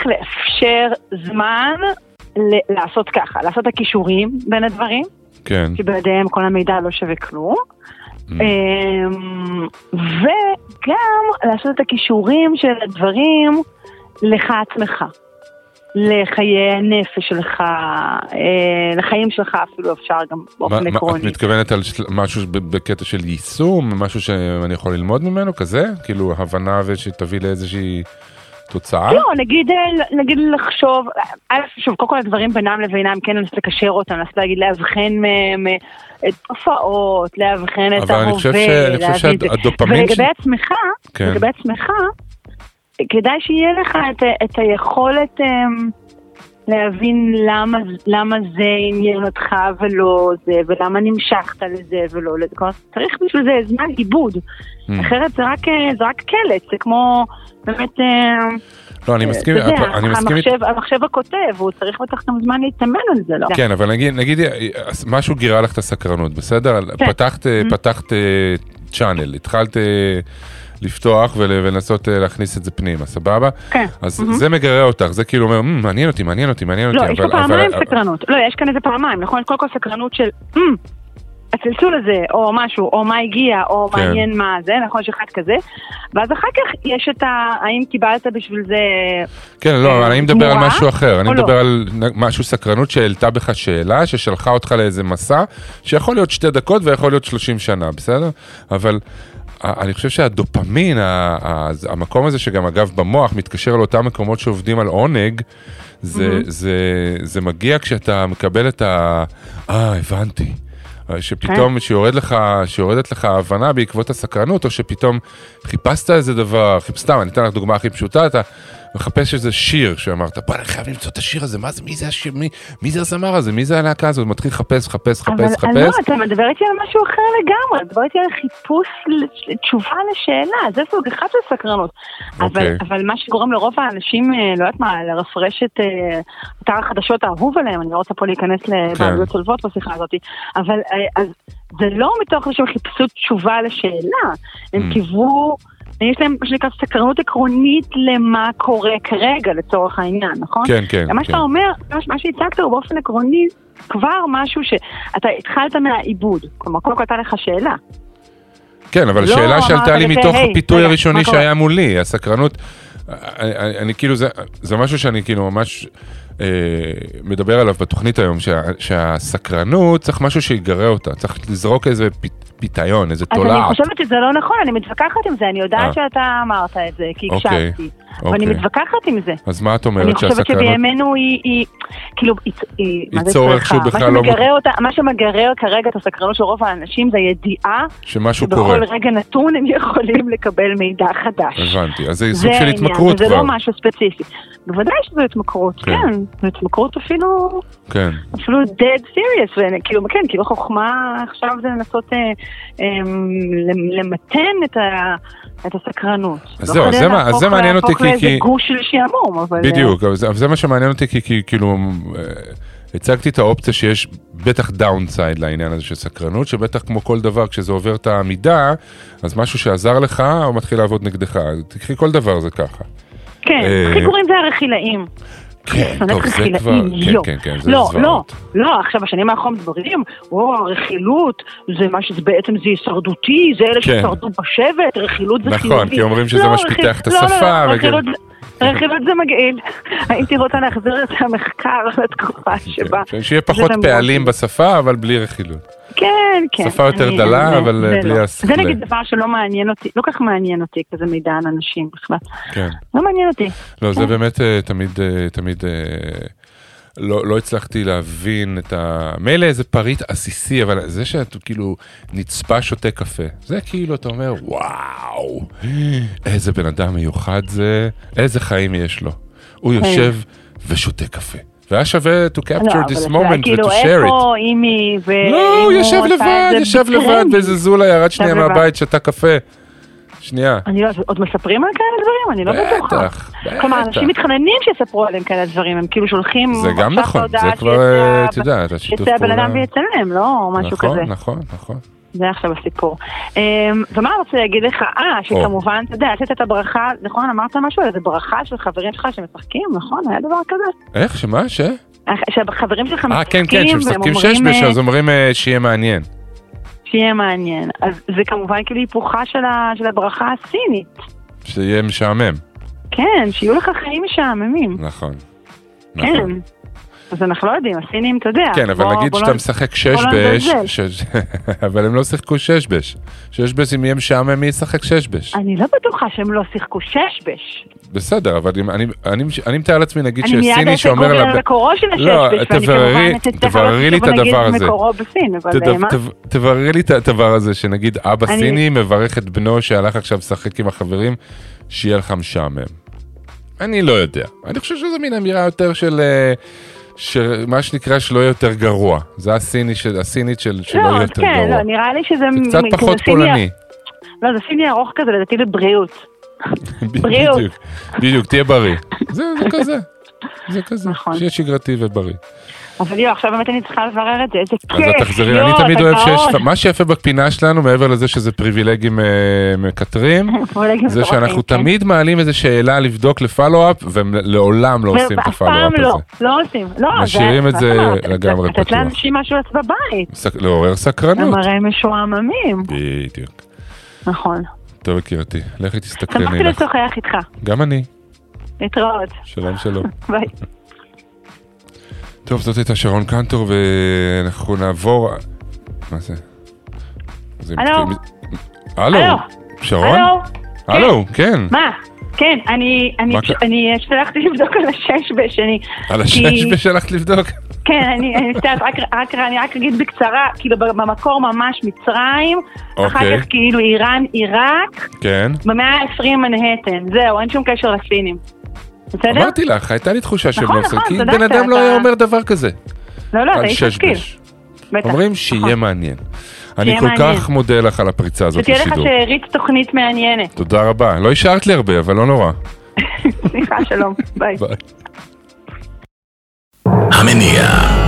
S7: לאפשר זמן ל- לעשות ככה, לעשות את הכישורים בין הדברים,
S3: כן.
S7: שבלעדיהם כל המידע לא שווה כלום.
S3: Mm.
S7: אמ, וגם לעשות את הכישורים של הדברים לך עצמך. לחיי הנפש שלך, אה, לחיים שלך אפילו אפשר גם באופן
S3: מה- את
S7: עקרוני.
S3: מתכוונת על משהו בקטע של יישום, משהו שאני יכול ללמוד ממנו, כזה? כאילו הבנה ושתביא לאיזושהי תוצאה?
S7: לא, נגיד, אה, נגיד לחשוב, א', שוב, קודם כל הדברים בינם לבינם, כן ננסה לקשר אותם, ננסה להגיד, לאבחן מהם אה, את תופעות, לאבחן את
S3: אבל אני חושב
S7: ההווה,
S3: ש- אני חושב
S7: להבין את זה.
S3: שהדופמין
S7: ולגבי עצמך,
S3: כן.
S7: לגבי עצמך, כדאי שיהיה לך את, את היכולת אמ, להבין למה, למה זה עניין אותך ולא זה, ולמה נמשכת לזה ולא לזה. כלומר, צריך בשביל זה זמן עיבוד.
S3: Mm.
S7: אחרת זה רק, אה, זה רק קלט, זה כמו באמת... אה,
S3: לא, אני מסכים,
S7: אתה יודע,
S3: אני מסכים.
S7: המחשב, המחשב הכותב, הוא צריך בטח גם זמן להתאמן על זה, לא?
S3: כן, אבל נגיד, נגיד, משהו גירה לך את הסקרנות, בסדר?
S7: כן.
S3: פתחת, פתחת צ'אנל, התחלת אה, לפתוח ול- ולנסות אה, להכניס את זה פנימה, סבבה?
S7: כן.
S3: אז זה מגרה אותך, זה כאילו אומר, "מ, מעניין אותי, מעניין אותי, מעניין
S7: לא,
S3: אותי.
S7: יש פה פעמיים סקרנות. לא, יש כאן איזה פעמיים, נכון? קודם כל סקרנות של, "אמ, הצלצול הזה, או משהו, או מה הגיע, או
S3: כן.
S7: מעניין מה זה, נכון? יש אחד כזה. ואז אחר כך יש את ה... האם קיבלת בשביל זה...
S3: כן, לא, אבל אני מדבר על משהו אחר, אני
S7: לא?
S3: מדבר על נ- משהו סקרנות שהעלתה בך שאלה, ששלחה אותך לאיזה מסע, שיכול להיות שתי דקות ויכול להיות 30 שנה, בסדר? אבל אני חושב שהדופמין, המקום הזה שגם אגב במוח מתקשר לאותם מקומות שעובדים על עונג, זה, זה, זה מגיע כשאתה מקבל את ה... אה, הבנתי. שפתאום, שיורד לך, שיורדת לך ההבנה בעקבות הסקרנות, או שפתאום חיפשת איזה דבר, סתם, אני אתן לך דוגמה הכי פשוטה, אתה מחפש איזה שיר שאמרת, בוא, אני חייב למצוא את השיר הזה, מה זה, מי זה השיר, מי, מי זה הזמר הזה, מי זה הלהקה הזאת, מתחיל לחפש, לחפש,
S7: אבל
S3: לחפש,
S7: אני לא. אתה מדבר איתי על משהו אחר לגמרי, מדבר איתי על חיפוש תשובה לשאלה, זה סוג אחד של סקרנות. אבל,
S3: אוקיי.
S7: אבל מה שגורם לרוב האנשים, אה, לא יודעת מה, לרפרש את אה, אתר החדשות האהוב עליהם, אני לא רוצה פה להיכנס לבעלויות צולבות בשיחה הזאת, אבל אה, אז זה לא מתוך זה שהם חיפשו תשובה לשאלה, הם
S3: Mm.
S7: קיוו... יש להם מה שנקרא סקרנות עקרונית למה קורה כרגע לצורך העניין, נכון?
S3: כן, כן,
S7: מה
S3: כן.
S7: שאתה אומר, מה- שהצגת הוא באופן עקרוני כבר משהו שאתה התחלת מהעיבוד. כלומר, קודם כל הייתה לך שאלה.
S3: כן, אבל
S7: לא
S3: שאלה
S7: אמרת
S3: שעלתה לי מתוך
S7: "היי,
S3: הפיתוי
S7: רגע,
S3: הראשוני
S7: מה קורה?"
S3: שהיה מולי, הסקרנות, אני, אני, אני כאילו, זה, זה משהו שאני כאילו ממש מדבר עליו בתוכנית היום, שה, שהסקרנות צריך משהו שיגרה אותה, צריך לזרוק איזה פיתיון, איזה
S7: אז אני
S3: תולעת.
S7: חושבת שזה לא נכון, אני מתווכחת עם זה, אני
S3: אה.
S7: יודעת שאתה אמרת את זה, כי
S3: אוקיי,
S7: הקשבתי. ואני
S3: אוקיי.
S7: מתווכחת עם זה.
S3: אז מה את
S7: אני
S3: אומרת
S7: חושבת
S3: שהסקרנות...
S7: שבימינו היא, היא, כאילו, היא, היא, זה
S3: צורך? שהוא בכלל
S7: מה
S3: לא
S7: אותה, מה שמגרה כרגע את הסקרנות של רוב האנשים זה ידיעה
S3: שמשהו קורה.
S7: שבכל רגע נתון הם יכולים לקבל מידע חדש.
S3: הבנתי, אז זה
S7: זה
S3: סוג של התמכרות
S7: וזה
S3: כבר.
S7: לא משהו ספציפי. בוודאי שזו התמכרות,
S3: כן.
S7: כן. זו התמכרות אפילו,
S3: כן.
S7: אפילו dead serious, וכאילו, כן, כאילו חוכמה עכשיו זה לנסות אה, אה, למתן את, ה, את הסקרנות.
S3: אז
S7: לא
S3: זהו, זה מה- אז
S7: להפוך-
S3: זה מעניין אותי,
S7: להפוך
S3: כי-
S7: לאיזה
S3: כי-
S7: גוש של שעמום, אבל... אה,
S3: בדיוק, אבל זה, זה מה שמעניין אותי, כי, כי כאילו, אה, הצגתי את האופציה שיש בטח דאונסייד לעניין הזה של סקרנות, שבטח כמו כל דבר, כשזה עובר את העמידה, אז משהו שעזר לך, הוא מתחיל לעבוד נגדך. תקחי כל דבר זה ככה.
S7: כן,
S3: אה,
S7: הכי גרועים זה הרכילאים.
S3: כן, טוב, זה כבר, כן. כן, כן, זה
S7: לא, לא,
S3: זוועות.
S7: לא, עכשיו בשנים האחרונות מדברים, או, רכילות, זה מה שזה בעצם זה הישרדותי, זה אלה
S3: כן.
S7: ששרדו בשבט, רכילות זה
S3: נכון,
S7: חיובי.
S3: כי אומרים שזה
S7: לא,
S3: מה שפיתח את
S7: לא, לא,
S3: השפה,
S7: לא, רכילות זה- מגעיל. הייתי רוצה להחזיר את המחקר לתקופה שבה...
S3: כן, שיהיה פחות פעלים בשפה, אבל בלי רכילות.
S7: כן, כן.
S3: שפה יותר
S7: אני-
S3: דלה,
S7: זה-
S3: אבל,
S7: זה
S3: בלי
S7: לא.
S3: הס-
S7: זה נגיד דבר שלא מעניין אותי, לא כך מעניין אותי כזה מידע על אנשים בכלל.
S3: כן.
S7: לא מעניין אותי.
S3: לא, זה
S7: כן.
S3: באמת אה, תמיד, אה, תמיד, אה, לא, לא הצלחתי להבין את ה... מילא איזה פריט עסיסי, אבל זה שאת כאילו נצפה שותה קפה, זה כאילו, אתה אומר, וואו, איזה בן אדם מיוחד זה, איזה חיים יש לו. הוא יושב ושותה קפה. והיה שווה to.
S7: לא,
S3: capture
S7: אבל
S3: this moment
S7: כאילו,
S3: ו-to share it.
S7: איפה אימי ו...
S3: לא, הוא
S7: אם
S3: יושב לבד, יושב לבד. באיזה זולה, ירד שנייה. מהבית, שתה קפה. שנייה.
S7: אני לא, עוד מספרים על כאלה דברים? אני לא בטוחה.
S3: בטח,
S7: כלומר,
S3: בטח.
S7: אנשים מתחננים שיספרו עליהם כאלה דברים, הם כאילו שולחים...
S3: זה גם נכון, זה כבר, את יודעת, השיתוף
S7: שיצא הבן
S3: פעולה.
S7: אדם ויצלם, לא? משהו
S3: נכון,
S7: כזה.
S3: נכון, נכון.
S7: זה עכשיו הסיפור. אמ, ומה רוצה להגיד לך? אה, שכמובן, אתה יודע, עשית את הברכה, נכון? אמרת משהו על איזה ברכה של חברים שלך שמשחקים, נכון? היה דבר כזה?
S3: איך, שמה, ש?
S7: שהחברים שלך
S3: אה, כן, כן,
S7: משחקים,
S3: שמשחקים שש
S7: אה,
S3: אז אומרים אה, שיהיה מעניין.
S7: שיהיה מעניין. אז זה כמובן כאילו היפוכה של הברכה הסינית.
S3: שיהיה משעמם.
S7: כן, שיהיו לך חיים משעממים.
S3: נכון.
S7: כן. אז אנחנו לא יודעים, הסינים, אתה יודע.
S3: כן, אבל נגיד שאתה
S7: לא-
S3: משחק שש
S7: לא
S3: בש. שש- אבל הם לא שיחקו שש בש. שש בש, אם יהיה משעמם, מי ישחק שש בש?
S7: אני לא בטוחה שהם לא שיחקו שש-בש.
S3: בסדר, אבל אם- אני- אני אני מתאר לעצמי, נגיד
S7: אני מיד
S3: שסיני
S7: אעשה
S3: שאומר...
S7: גוגל
S3: לב-
S7: על מקורו של
S3: לא,
S7: השש-בש, ואני כמובן
S3: תבררי לי את הדבר הזה.
S7: אה,
S3: תבררי לי את הדבר הזה, שנגיד אבא
S7: אני-
S3: סיני מברך את בנו שהלך עכשיו לשחק עם החברים, שיהיה לך משעמם. אני לא יודע. אני חושב שזו מין אמירה יותר של... אה, של מה שנקרא שלא יהיה יותר גרוע. זה הסיני של, הסינית של שלא יהיה
S7: לא,
S3: יותר
S7: כן,
S3: גרוע.
S7: לא, נראה לי שזה...
S3: זה קצת
S7: מ-
S3: פחות
S7: כזה סיני-
S3: פולני.
S7: לא, זה סיני ארוך כזה, לדעתי לבריאות. בריאות.
S3: בדיוק, בדיוק, תהיה בריא. זה זה כזה. זה כזה,
S7: נכון.
S3: שיהיה שגרתי ובריא.
S7: אבל יואו, עכשיו באמת אני צריכה לברר את זה, איזה
S3: אז
S7: כיף.
S3: את תחזרי, אני תמיד אוהב שיש. מה שיפה בפינה שלנו, מעבר לזה שזה פריבילגים אה, מקטרים, זה שאנחנו
S7: כן.
S3: תמיד מעלים איזה שאלה לבדוק לפולו-אפ, והם לעולם לא עושים את
S7: פעם
S3: הפולו-אפ
S7: לא,
S3: הזה.
S7: לא עושים. לא,
S3: משאירים את זה? לגמרי
S7: לתת
S3: פתוח.
S7: לאנשים משהו לעשות בבית.
S3: לעורר
S7: הם
S3: סקרנות.
S7: הרי משועממים.
S3: בדיוק.
S7: נכון.
S3: טוב יקירתי, לכי תסתקרני
S7: שמחתי. לשוחח איתך.
S3: גם אני.
S7: להתראות.
S3: שלום שלום.
S7: ביי.
S3: טוב, זאת הייתה שרון קנטור, ואנחנו נעבור... מה זה?
S7: הלו?
S3: הלו? שרון?
S7: הלו?
S3: הלו, כן.
S7: מה? כן, אני, אני,
S3: מה
S7: אני שלחתי לבדוק על השש בש, אני...
S3: על
S7: כי-
S3: השש בשלחת לבדוק?
S7: כן, אני אני מצטערת, רק, רק, אני רק אגיד בקצרה, כאילו במקור ממש מצרים,
S3: אוקיי.
S7: אחר כך כאילו איראן, עיראק,
S3: כן.
S7: במאה ה-20 מנהטן, זהו, אין שום קשר לסינים. בסדר?
S3: אמרתי לך, הייתה לי תחושה שהם
S7: נכון,
S3: עושים,
S7: נכון,
S3: כי בן אדם לא היה אומר דבר כזה.
S7: לא, לא, אתה
S3: על
S7: איש משכיל.
S3: אומרים שיהיה
S7: נכון.
S3: מעניין. אני כל. כך מודה לך על הפריצה הזאת
S7: שתהיה לך
S3: לשידור.
S7: שארית תוכנית מעניינת.
S3: תודה רבה. לא השארת לי הרבה, אבל לא נורא.
S7: סליחה, שלום, ביי.
S3: ביי.
S2: המניע.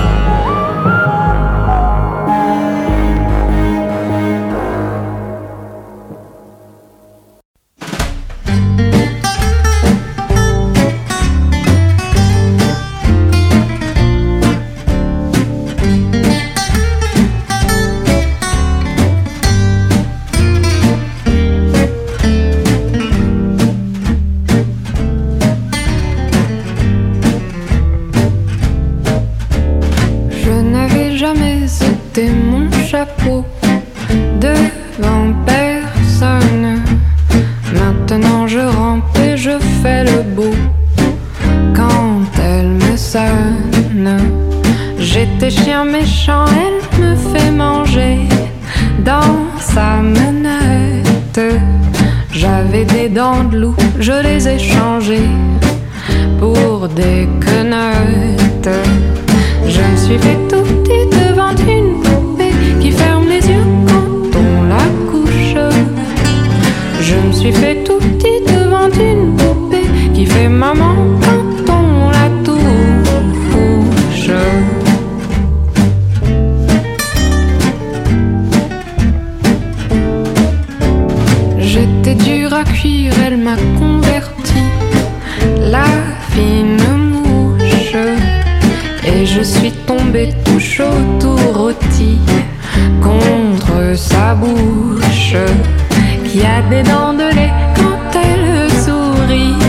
S8: Des dents de lait quand elle sourit,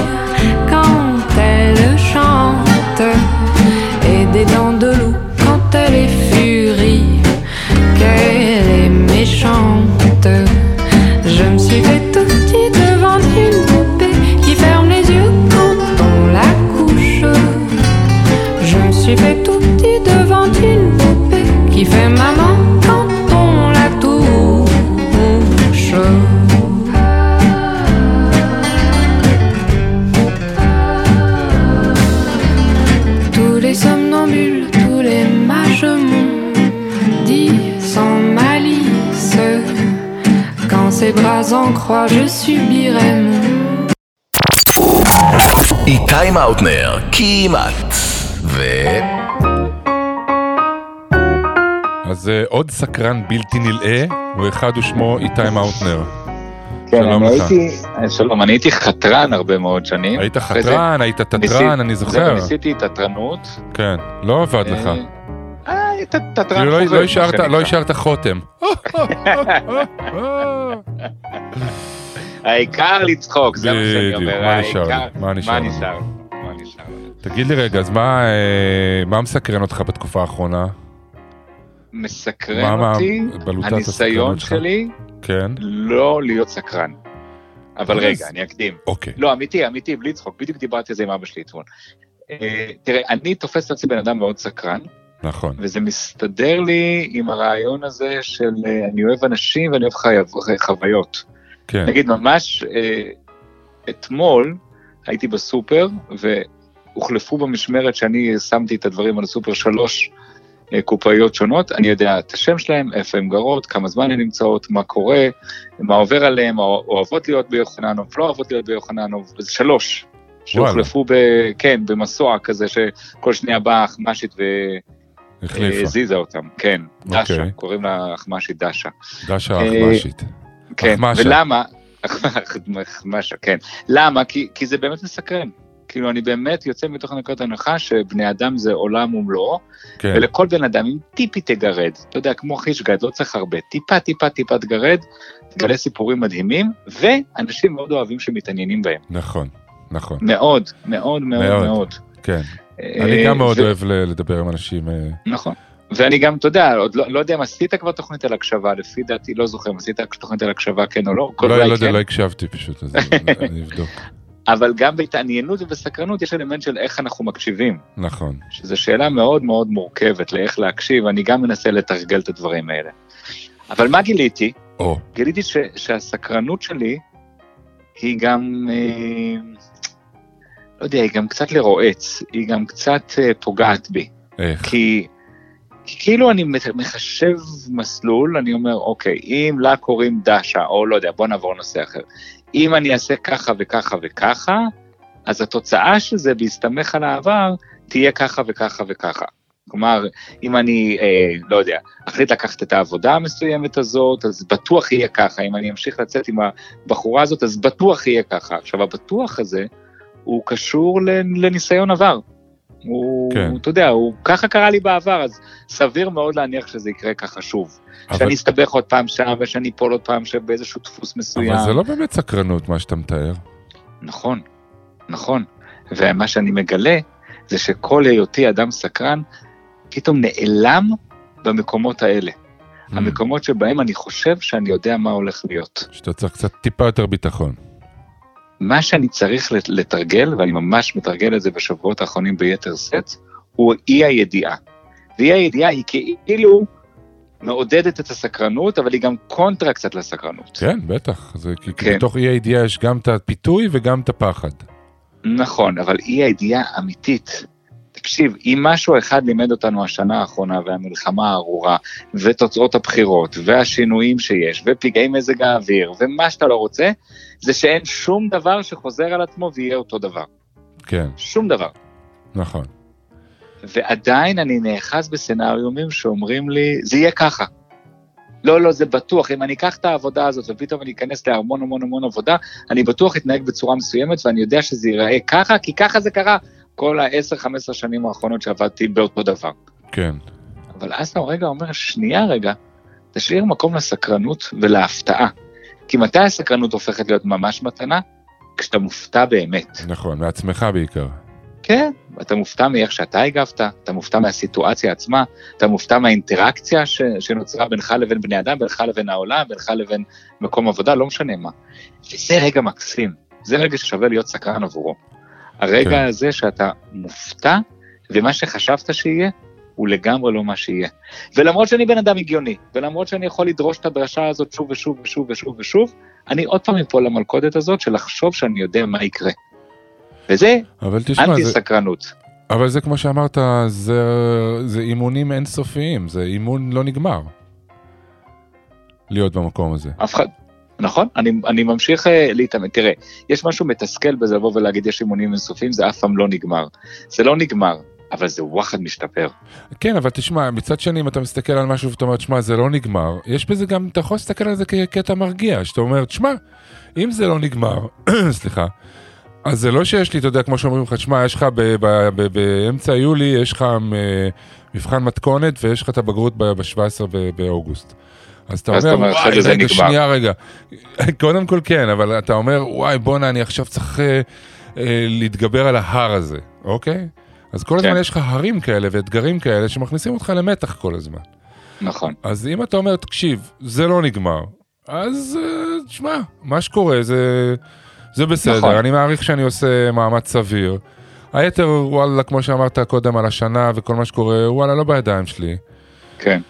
S8: quand elle chante. Et des dents bras en croix, je subirai mon
S2: איתי מאוטנר, כמעט. ו...
S3: אז אה, עוד סקרן בלתי נלאה, הוא אחד ושמו איתי מאוטנר.
S9: כן,
S3: שלום
S9: אני
S3: לך.
S9: הייתי, שלום, אני הייתי חתרן הרבה מאוד שנים.
S3: היית חתרן, היית תתרן, אני
S9: זהו,
S3: זוכר.
S9: ניסיתי תתרנות.
S3: כן, לא עבד לך.
S9: תתרן
S3: לא- לא השארת-. לא השארת חותם.
S9: העיקר לצחוק, זה מה שאני
S3: בדיוק,
S9: אומר. העיקר-
S3: מה נשאר? תגיד לי רגע, אז מה אה, מה מסקרן אותך בתקופה האחרונה?
S9: מסקרן אותי הניסיון? שלי
S3: כן,
S9: לא להיות סקרן. אבל
S3: אז-
S9: רגע, אני אקדים.
S3: אוקיי.
S9: לא, אמיתי, אמיתי, בלי צחוק, בדיוק דיברתי על זה עם אבא שלי אתמול. אה, תראה, אני תופס את עצמי בן אדם מאוד סקרן,
S3: נכון.
S9: וזה מסתדר לי עם הרעיון הזה של אה, אני אוהב אנשים ואני אוהב חייב, חוויות.
S3: כן.
S9: נגיד, ממש אה, אתמול הייתי בסופר, והוחלפו במשמרת שאני שמתי את הדברים על הסופר שלוש אה, קופאיות שונות, אני יודע את השם שלהם, איפה הן גרות, כמה זמן הן נמצאות, מה קורה, מה עובר עליהן, או- אוהבות להיות ביוחננוב, לא אוהבות להיות ביוחננוב, זה שלוש. שהוחלפו ב... כן, במסוע כזה, שכל שנייה באה אחמ"שית
S3: החליפה.
S9: והזיזה אותם, כן, דשה,
S3: אוקיי.
S9: קוראים לה אחמ"שית דשה.
S3: דשה
S9: אה,
S3: אחמ"שית.
S9: כן,
S3: אחמשה.
S9: ולמה? אחמשה, כן. למה? כי, כי זה באמת מסקרן. כאילו, אני באמת יוצא מתוך נקודת הנחה שבני אדם זה עולם ומלואו,
S3: כן.
S9: ולכל בן אדם, אם טיפי תגרד, אתה יודע, כמו חישגד, לא צריך הרבה, טיפה, טיפה, טיפה תגרד, תגלה סיפורים מדהימים, ואנשים מאוד אוהבים שמתעניינים בהם.
S3: נכון, נכון.
S9: מאוד, מאוד, מאוד.
S3: מאוד. כן. אני גם
S9: אה,
S3: מאוד
S9: ו-
S3: אוהב לדבר עם אנשים. אה,
S9: נכון. ואני גם, אתה יודע, עוד לא, לא יודע אם עשית כבר תוכנית על הקשבה, לפי דעתי, לא זוכר אם עשית תוכנית על הקשבה, כן או לא.
S3: לא לא יודע,
S9: כן.
S3: לא הקשבתי פשוט, אז אני- אבדוק.
S9: אבל גם בהתעניינות ובסקרנות יש אלמנט של איך אנחנו מקשיבים,
S3: נכון.
S9: שזו שאלה מאוד מאוד מורכבת לאיך להקשיב, אני גם מנסה לתרגל את הדברים האלה. אבל מה גיליתי?
S3: או,
S9: גיליתי ש, שהסקרנות שלי היא גם, אה, לא יודע, היא גם קצת לרועץ, היא גם קצת אה, פוגעת בי.
S3: איך?
S9: כי, כי כאילו אני מחשב מסלול, אני אומר, אוקיי, אם לה קוראים דשה, או לא יודע, בוא נעבור לנושא אחר. אם אני אעשה ככה וככה וככה, אז התוצאה של זה, בהסתמך על העבר, תהיה ככה וככה וככה. כלומר, אם אני, אה, לא יודע, אחליט לקחת את העבודה המסוימת הזאת, אז בטוח יהיה ככה. אם אני אמשיך לצאת עם הבחורה הזאת, אז בטוח יהיה ככה. עכשיו, הבטוח הזה, הוא קשור לניסיון עבר. הוא,
S3: כן.
S9: אתה יודע, הוא ככה קרה לי בעבר, אז סביר מאוד להניח שזה יקרה ככה שוב.
S3: אבל-
S9: שאני אסתבך עוד פעם שם, ושאני אפול עוד פעם שם באיזשהו דפוס מסוים.
S3: אבל זה לא באמת סקרנות מה שאתה מתאר.
S9: נכון, נכון. ומה שאני מגלה, זה שכל היותי אדם סקרן, פתאום נעלם במקומות האלה.
S3: Mm.
S9: המקומות שבהם אני חושב שאני יודע מה הולך להיות.
S3: שאתה צריך קצת טיפה יותר ביטחון.
S9: מה שאני צריך לת- לתרגל, ואני ממש מתרגל את זה בשבועות האחרונים ביתר שאת, הוא אי הידיעה. ואי הידיעה היא כאילו מעודדת את הסקרנות, אבל היא גם קונטרה קצת לסקרנות.
S3: כן, בטח. זה כי
S9: כן.
S3: בתוך אי הידיעה יש גם את הפיתוי וגם את הפחד.
S9: נכון, אבל אי הידיעה אמיתית. תקשיב, אם משהו אחד לימד אותנו השנה האחרונה, והמלחמה הארורה, ותוצאות הבחירות, והשינויים שיש, ופגעי מזג האוויר, ומה שאתה לא רוצה, זה שאין שום דבר שחוזר על עצמו ויהיה אותו דבר.
S3: כן,
S9: שום דבר.
S3: נכון.
S9: ועדיין אני נאחז בסצנריומים שאומרים לי, זה יהיה ככה. לא, לא, זה בטוח, אם אני אקח את העבודה הזאת ופתאום אני אכנס להמון המון המון עבודה, אני בטוח אתנהג בצורה מסוימת ואני יודע שזה ייראה ככה, כי ככה זה קרה כל ה-10-15 שנים האחרונות שעבדתי באותו דבר.
S3: כן.
S9: אבל אז אתה רגע אומר, שנייה רגע, תשאיר מקום לסקרנות ולהפתעה. כי מתי הסקרנות הופכת להיות ממש מתנה? כשאתה מופתע באמת.
S3: נכון, מעצמך בעיקר.
S9: כן, אתה מופתע מאיך שאתה הגבת, אתה מופתע מהסיטואציה עצמה, אתה מופתע מהאינטראקציה ש, שנוצרה בינך לבין בני אדם, בינך לבין העולם, בינך לבין מקום עבודה, לא משנה מה. וזה רגע מקסים, זה רגע ששווה להיות סקרן עבורו. הרגע
S3: כן.
S9: הזה שאתה מופתע, ומה שחשבת שיהיה, הוא לגמרי לא מה שיהיה. ולמרות שאני בן אדם הגיוני, ולמרות שאני יכול לדרוש את הדרשה הזאת שוב ושוב ושוב ושוב ושוב, אני עוד פעם אפול למלכודת הזאת של לחשוב שאני יודע מה יקרה. וזה אנטי
S3: זה,
S9: סקרנות.
S3: אבל זה כמו שאמרת, זה, זה אימונים אינסופיים, זה אימון לא נגמר. להיות במקום הזה.
S9: אף אחד, נכון, אני, אני ממשיך אה, להתאמן. תראה, יש משהו מתסכל בזה לבוא ולהגיד יש אימונים אינסופיים, זה אף פעם לא נגמר. זה לא נגמר. אבל זה וואחד משתפר.
S3: כן, אבל תשמע, מצד שני, אם אתה מסתכל על משהו ואתה אומר, תשמע, זה לא נגמר, יש בזה גם, אתה יכול להסתכל על זה כקטע מרגיע, שאתה אומר, תשמע, אם זה לא נגמר, סליחה, אז זה לא שיש לי, אתה יודע, כמו שאומרים לך, תשמע, יש לך באמצע יולי, יש לך אה, מבחן מתכונת ויש לך את הבגרות ב-17 באוגוסט. אז אתה אומר, וואי, רגע,
S9: נגמר."
S3: שנייה, רגע. קודם כל כן, אבל אתה אומר, וואי, בואנה, אני עכשיו צריך אה, אה, להתגבר על ההר הזה, אוקיי? אז כל הזמן
S9: כן.
S3: יש לך הרים כאלה ואתגרים כאלה שמכניסים אותך למתח כל הזמן.
S9: נכון.
S3: אז אם אתה אומר, תקשיב, זה לא נגמר, אז אה, תשמע, מה שקורה זה, זה בסדר,
S9: נכון.
S3: אני מעריך שאני עושה מאמץ סביר. היתר, וואלה, כמו שאמרת קודם על השנה וכל מה שקורה, וואלה, לא בידיים שלי.
S9: כן.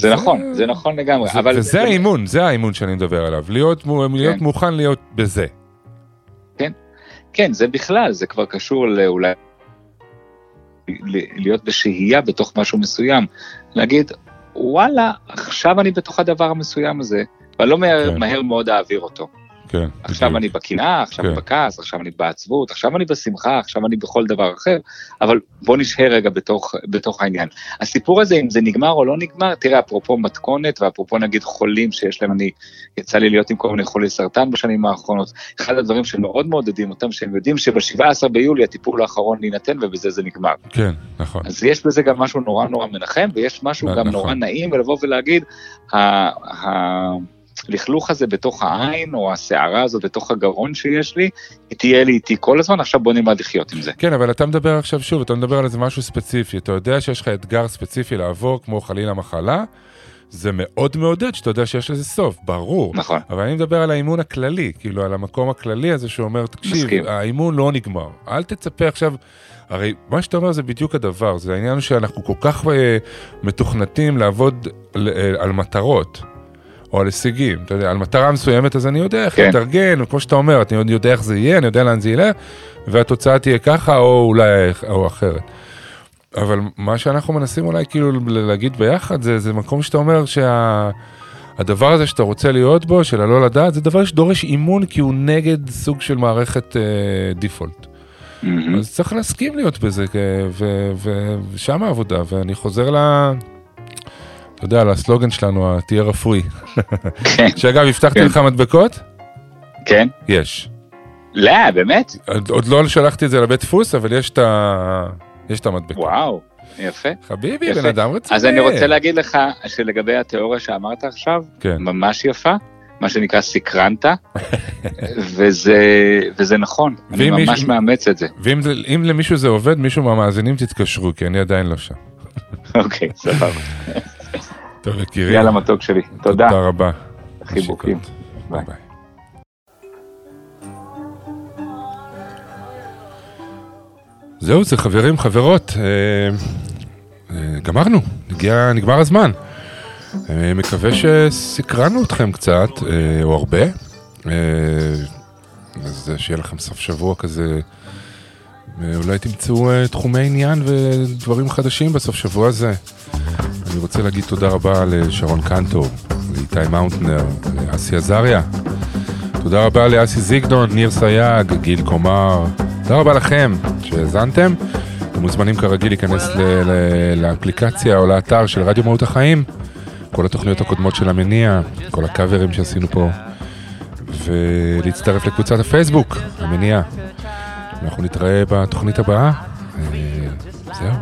S9: זה נכון, זה נכון לגמרי.
S3: זה,
S9: אבל
S3: וזה האימון, זה האימון שאני מדבר עליו, להיות, מו- להיות
S9: כן.
S3: מוכן להיות בזה.
S9: כן, זה בכלל, זה כבר קשור לאולי להיות בשהייה בתוך משהו מסוים. להגיד, וואלה, עכשיו אני בתוך הדבר המסוים הזה, ואני לא מהר,
S3: כן.
S9: מהר מאוד אעביר אותו.
S3: כן,
S9: עכשיו
S3: בדיוק.
S9: אני בקנאה, עכשיו
S3: כן.
S9: אני בכעס, עכשיו אני בעצבות, עכשיו אני בשמחה, עכשיו אני בכל דבר אחר, אבל בוא נשהה רגע בתוך, בתוך העניין. הסיפור הזה, אם זה נגמר או לא נגמר, תראה, אפרופו מתכונת, ואפרופו נגיד חולים שיש להם, אני, יצא לי להיות עם כל מיני חולי סרטן בשנים האחרונות, אחד הדברים שמאוד מעודדים אותם, שהם יודעים שב-17 ביולי הטיפול האחרון יינתן ובזה זה נגמר.
S3: כן, נכון.
S9: אז יש בזה גם משהו נורא נורא מנחם, ויש משהו
S3: נכון.
S9: גם נורא נעים, ולבוא ולהגיד, ה- הלכלוך הזה בתוך העין, או הסערה הזאת בתוך הגרון שיש לי, היא תהיה לי איתי כל הזמן, עכשיו בוא נלמד לחיות עם זה.
S3: כן, אבל אתה מדבר עכשיו שוב, אתה מדבר על איזה משהו ספציפי, אתה יודע שיש לך אתגר ספציפי לעבור, כמו חלילה מחלה, זה מאוד מעודד שאתה יודע שיש לזה סוף, ברור.
S9: נכון.
S3: אבל אני מדבר על האימון הכללי, כאילו על המקום הכללי הזה שאומר, תקשיב,
S9: מסכים.
S3: האימון לא נגמר, אל תצפה עכשיו, הרי מה שאתה אומר זה בדיוק הדבר, זה העניין שאנחנו כל כך אה, מתוכנתים לעבוד אה, על מטרות. או על הישגים, אתה יודע, על מטרה מסוימת, אז אני יודע איך
S9: כן.
S3: להתארגן, וכמו שאתה אומר, אני יודע איך זה יהיה, אני יודע לאן זה ילך, והתוצאה תהיה ככה, או אולי או אחרת. אבל מה שאנחנו מנסים אולי כאילו להגיד ביחד, זה, זה מקום שאתה אומר שהדבר הזה שאתה רוצה להיות בו, של הלא לדעת, זה דבר שדורש אימון, כי הוא נגד סוג של מערכת אה, דיפולט.
S9: מהמם.
S3: אז צריך להסכים להיות בזה, אה, ושם העבודה, ואני חוזר ל... אתה יודע, לסלוגן שלנו, תהיה רפואי.
S9: כן,
S3: שאגב, הבטחתי
S9: כן.
S3: לך מדבקות?
S9: כן.
S3: יש.
S9: לא, באמת?
S3: עוד, עוד לא שלחתי את זה לבית דפוס, אבל יש את ה... יש את המדבקה.
S9: וואו, יפה.
S3: חביבי,
S9: יפה.
S3: בן אדם רציני.
S9: אז אני רוצה להגיד לך שלגבי התיאוריה שאמרת עכשיו,
S3: כן.
S9: ממש יפה, מה שנקרא סקרנת, וזה, וזה נכון, אני ממש
S3: מישהו-
S9: מאמץ את זה.
S3: ואם זה, למישהו זה עובד, מישהו מהמאזינים תתקשרו, כי אני עדיין לא שם.
S9: אוקיי, סבבה.
S3: טוב, יקירי.
S9: יאללה מתוק שלי, תודה.
S3: תודה רבה.
S9: חיבוקים.
S3: ביי. זהו, זה חברים, חברות. אה, אה, גמרנו, הגיע, נגמר הזמן. אה, מקווה שסקרנו אתכם קצת, אה, או הרבה. אה, אז שיהיה לכם סוף שבוע כזה. אה, אולי תמצאו אה, תחומי עניין ודברים חדשים בסוף שבוע הזה. אני רוצה להגיד תודה רבה לשרון קנטור, לאיתי מאוטנר, לאסי עזריה. תודה רבה לאסי זיגדון, ניר סייג, גיל קומר. תודה רבה לכם שהאזנתם. אתם מוזמנים כרגיל להיכנס לאפליקציה או לאתר של רדיו מהות החיים. כל התוכניות הקודמות של המניע, כל הקאברים שעשינו פה, ולהצטרף לקבוצת הפייסבוק, המניע. אנחנו נתראה בתוכנית הבאה. אה, זהו.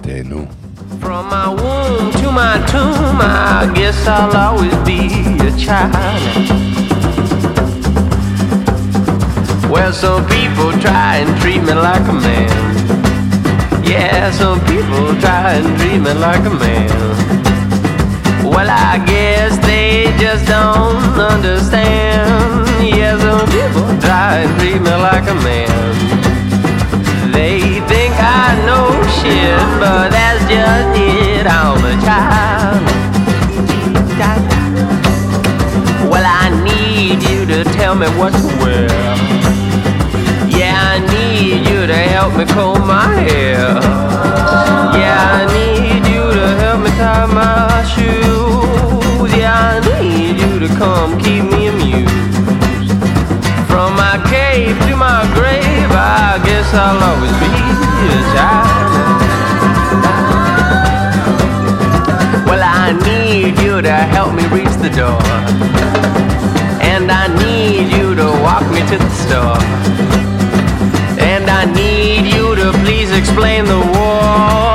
S3: תהנו.
S10: From my womb to my tomb, I guess I'll always be a child. Well, some people try and treat me like a man. Yeah, some people try and treat me like a man. Well, I guess they just don't understand. Yeah, some people try and treat me like a man. Me what to wear. Yeah, I need you to help me comb my hair. Yeah, I need you to help me tie my shoes. Yeah, I need you to come keep me amused. From my cave to my grave, I guess I'll always be a child. Well, I need you to help me reach the door. And I need you to walk me to the store. And I need you to please explain the war.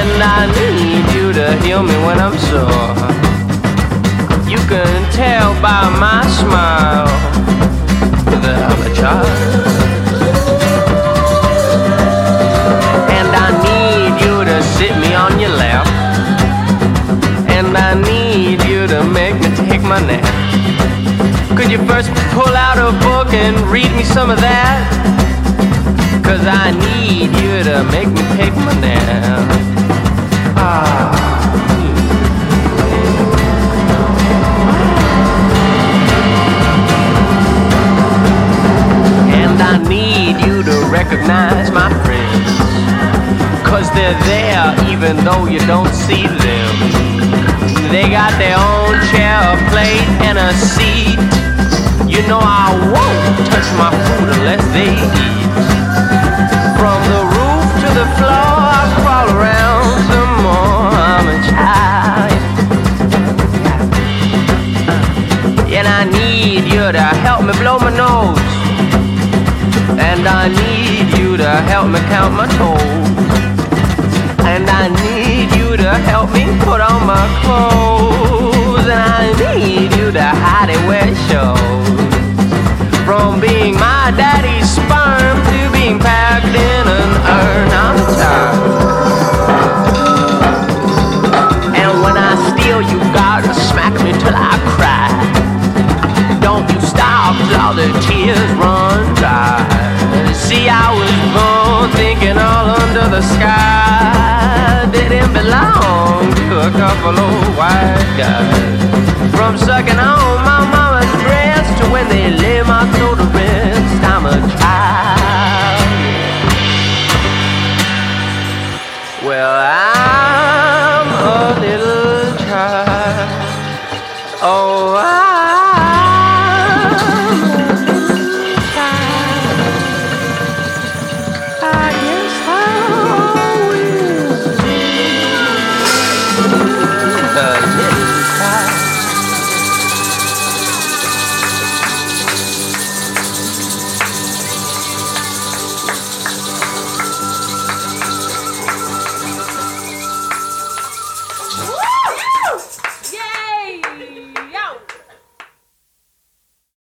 S10: And I need you to heal me when I'm sore. You can tell by my smile that I'm a child. And I need you to sit me on your lap. And I need you to make me take my nap. First pull out a book and read me some of that? Cause I need you to make me take my nap. Ah. And I need you to recognize my friends. Cause they're there even though you don't see them. They got their own chair, a plate, and a seat. You know I won't touch my food unless they eat. From the roof to the floor, I crawl around some more. I'm a child. And I need you to help me blow my nose. And I need you to help me count my toes. And I need you to help me put on my clothes. looking all under the sky didn't belong to a couple of white guys. From sucking on my mama's breast to when they lay my throat to rest, I'm a child.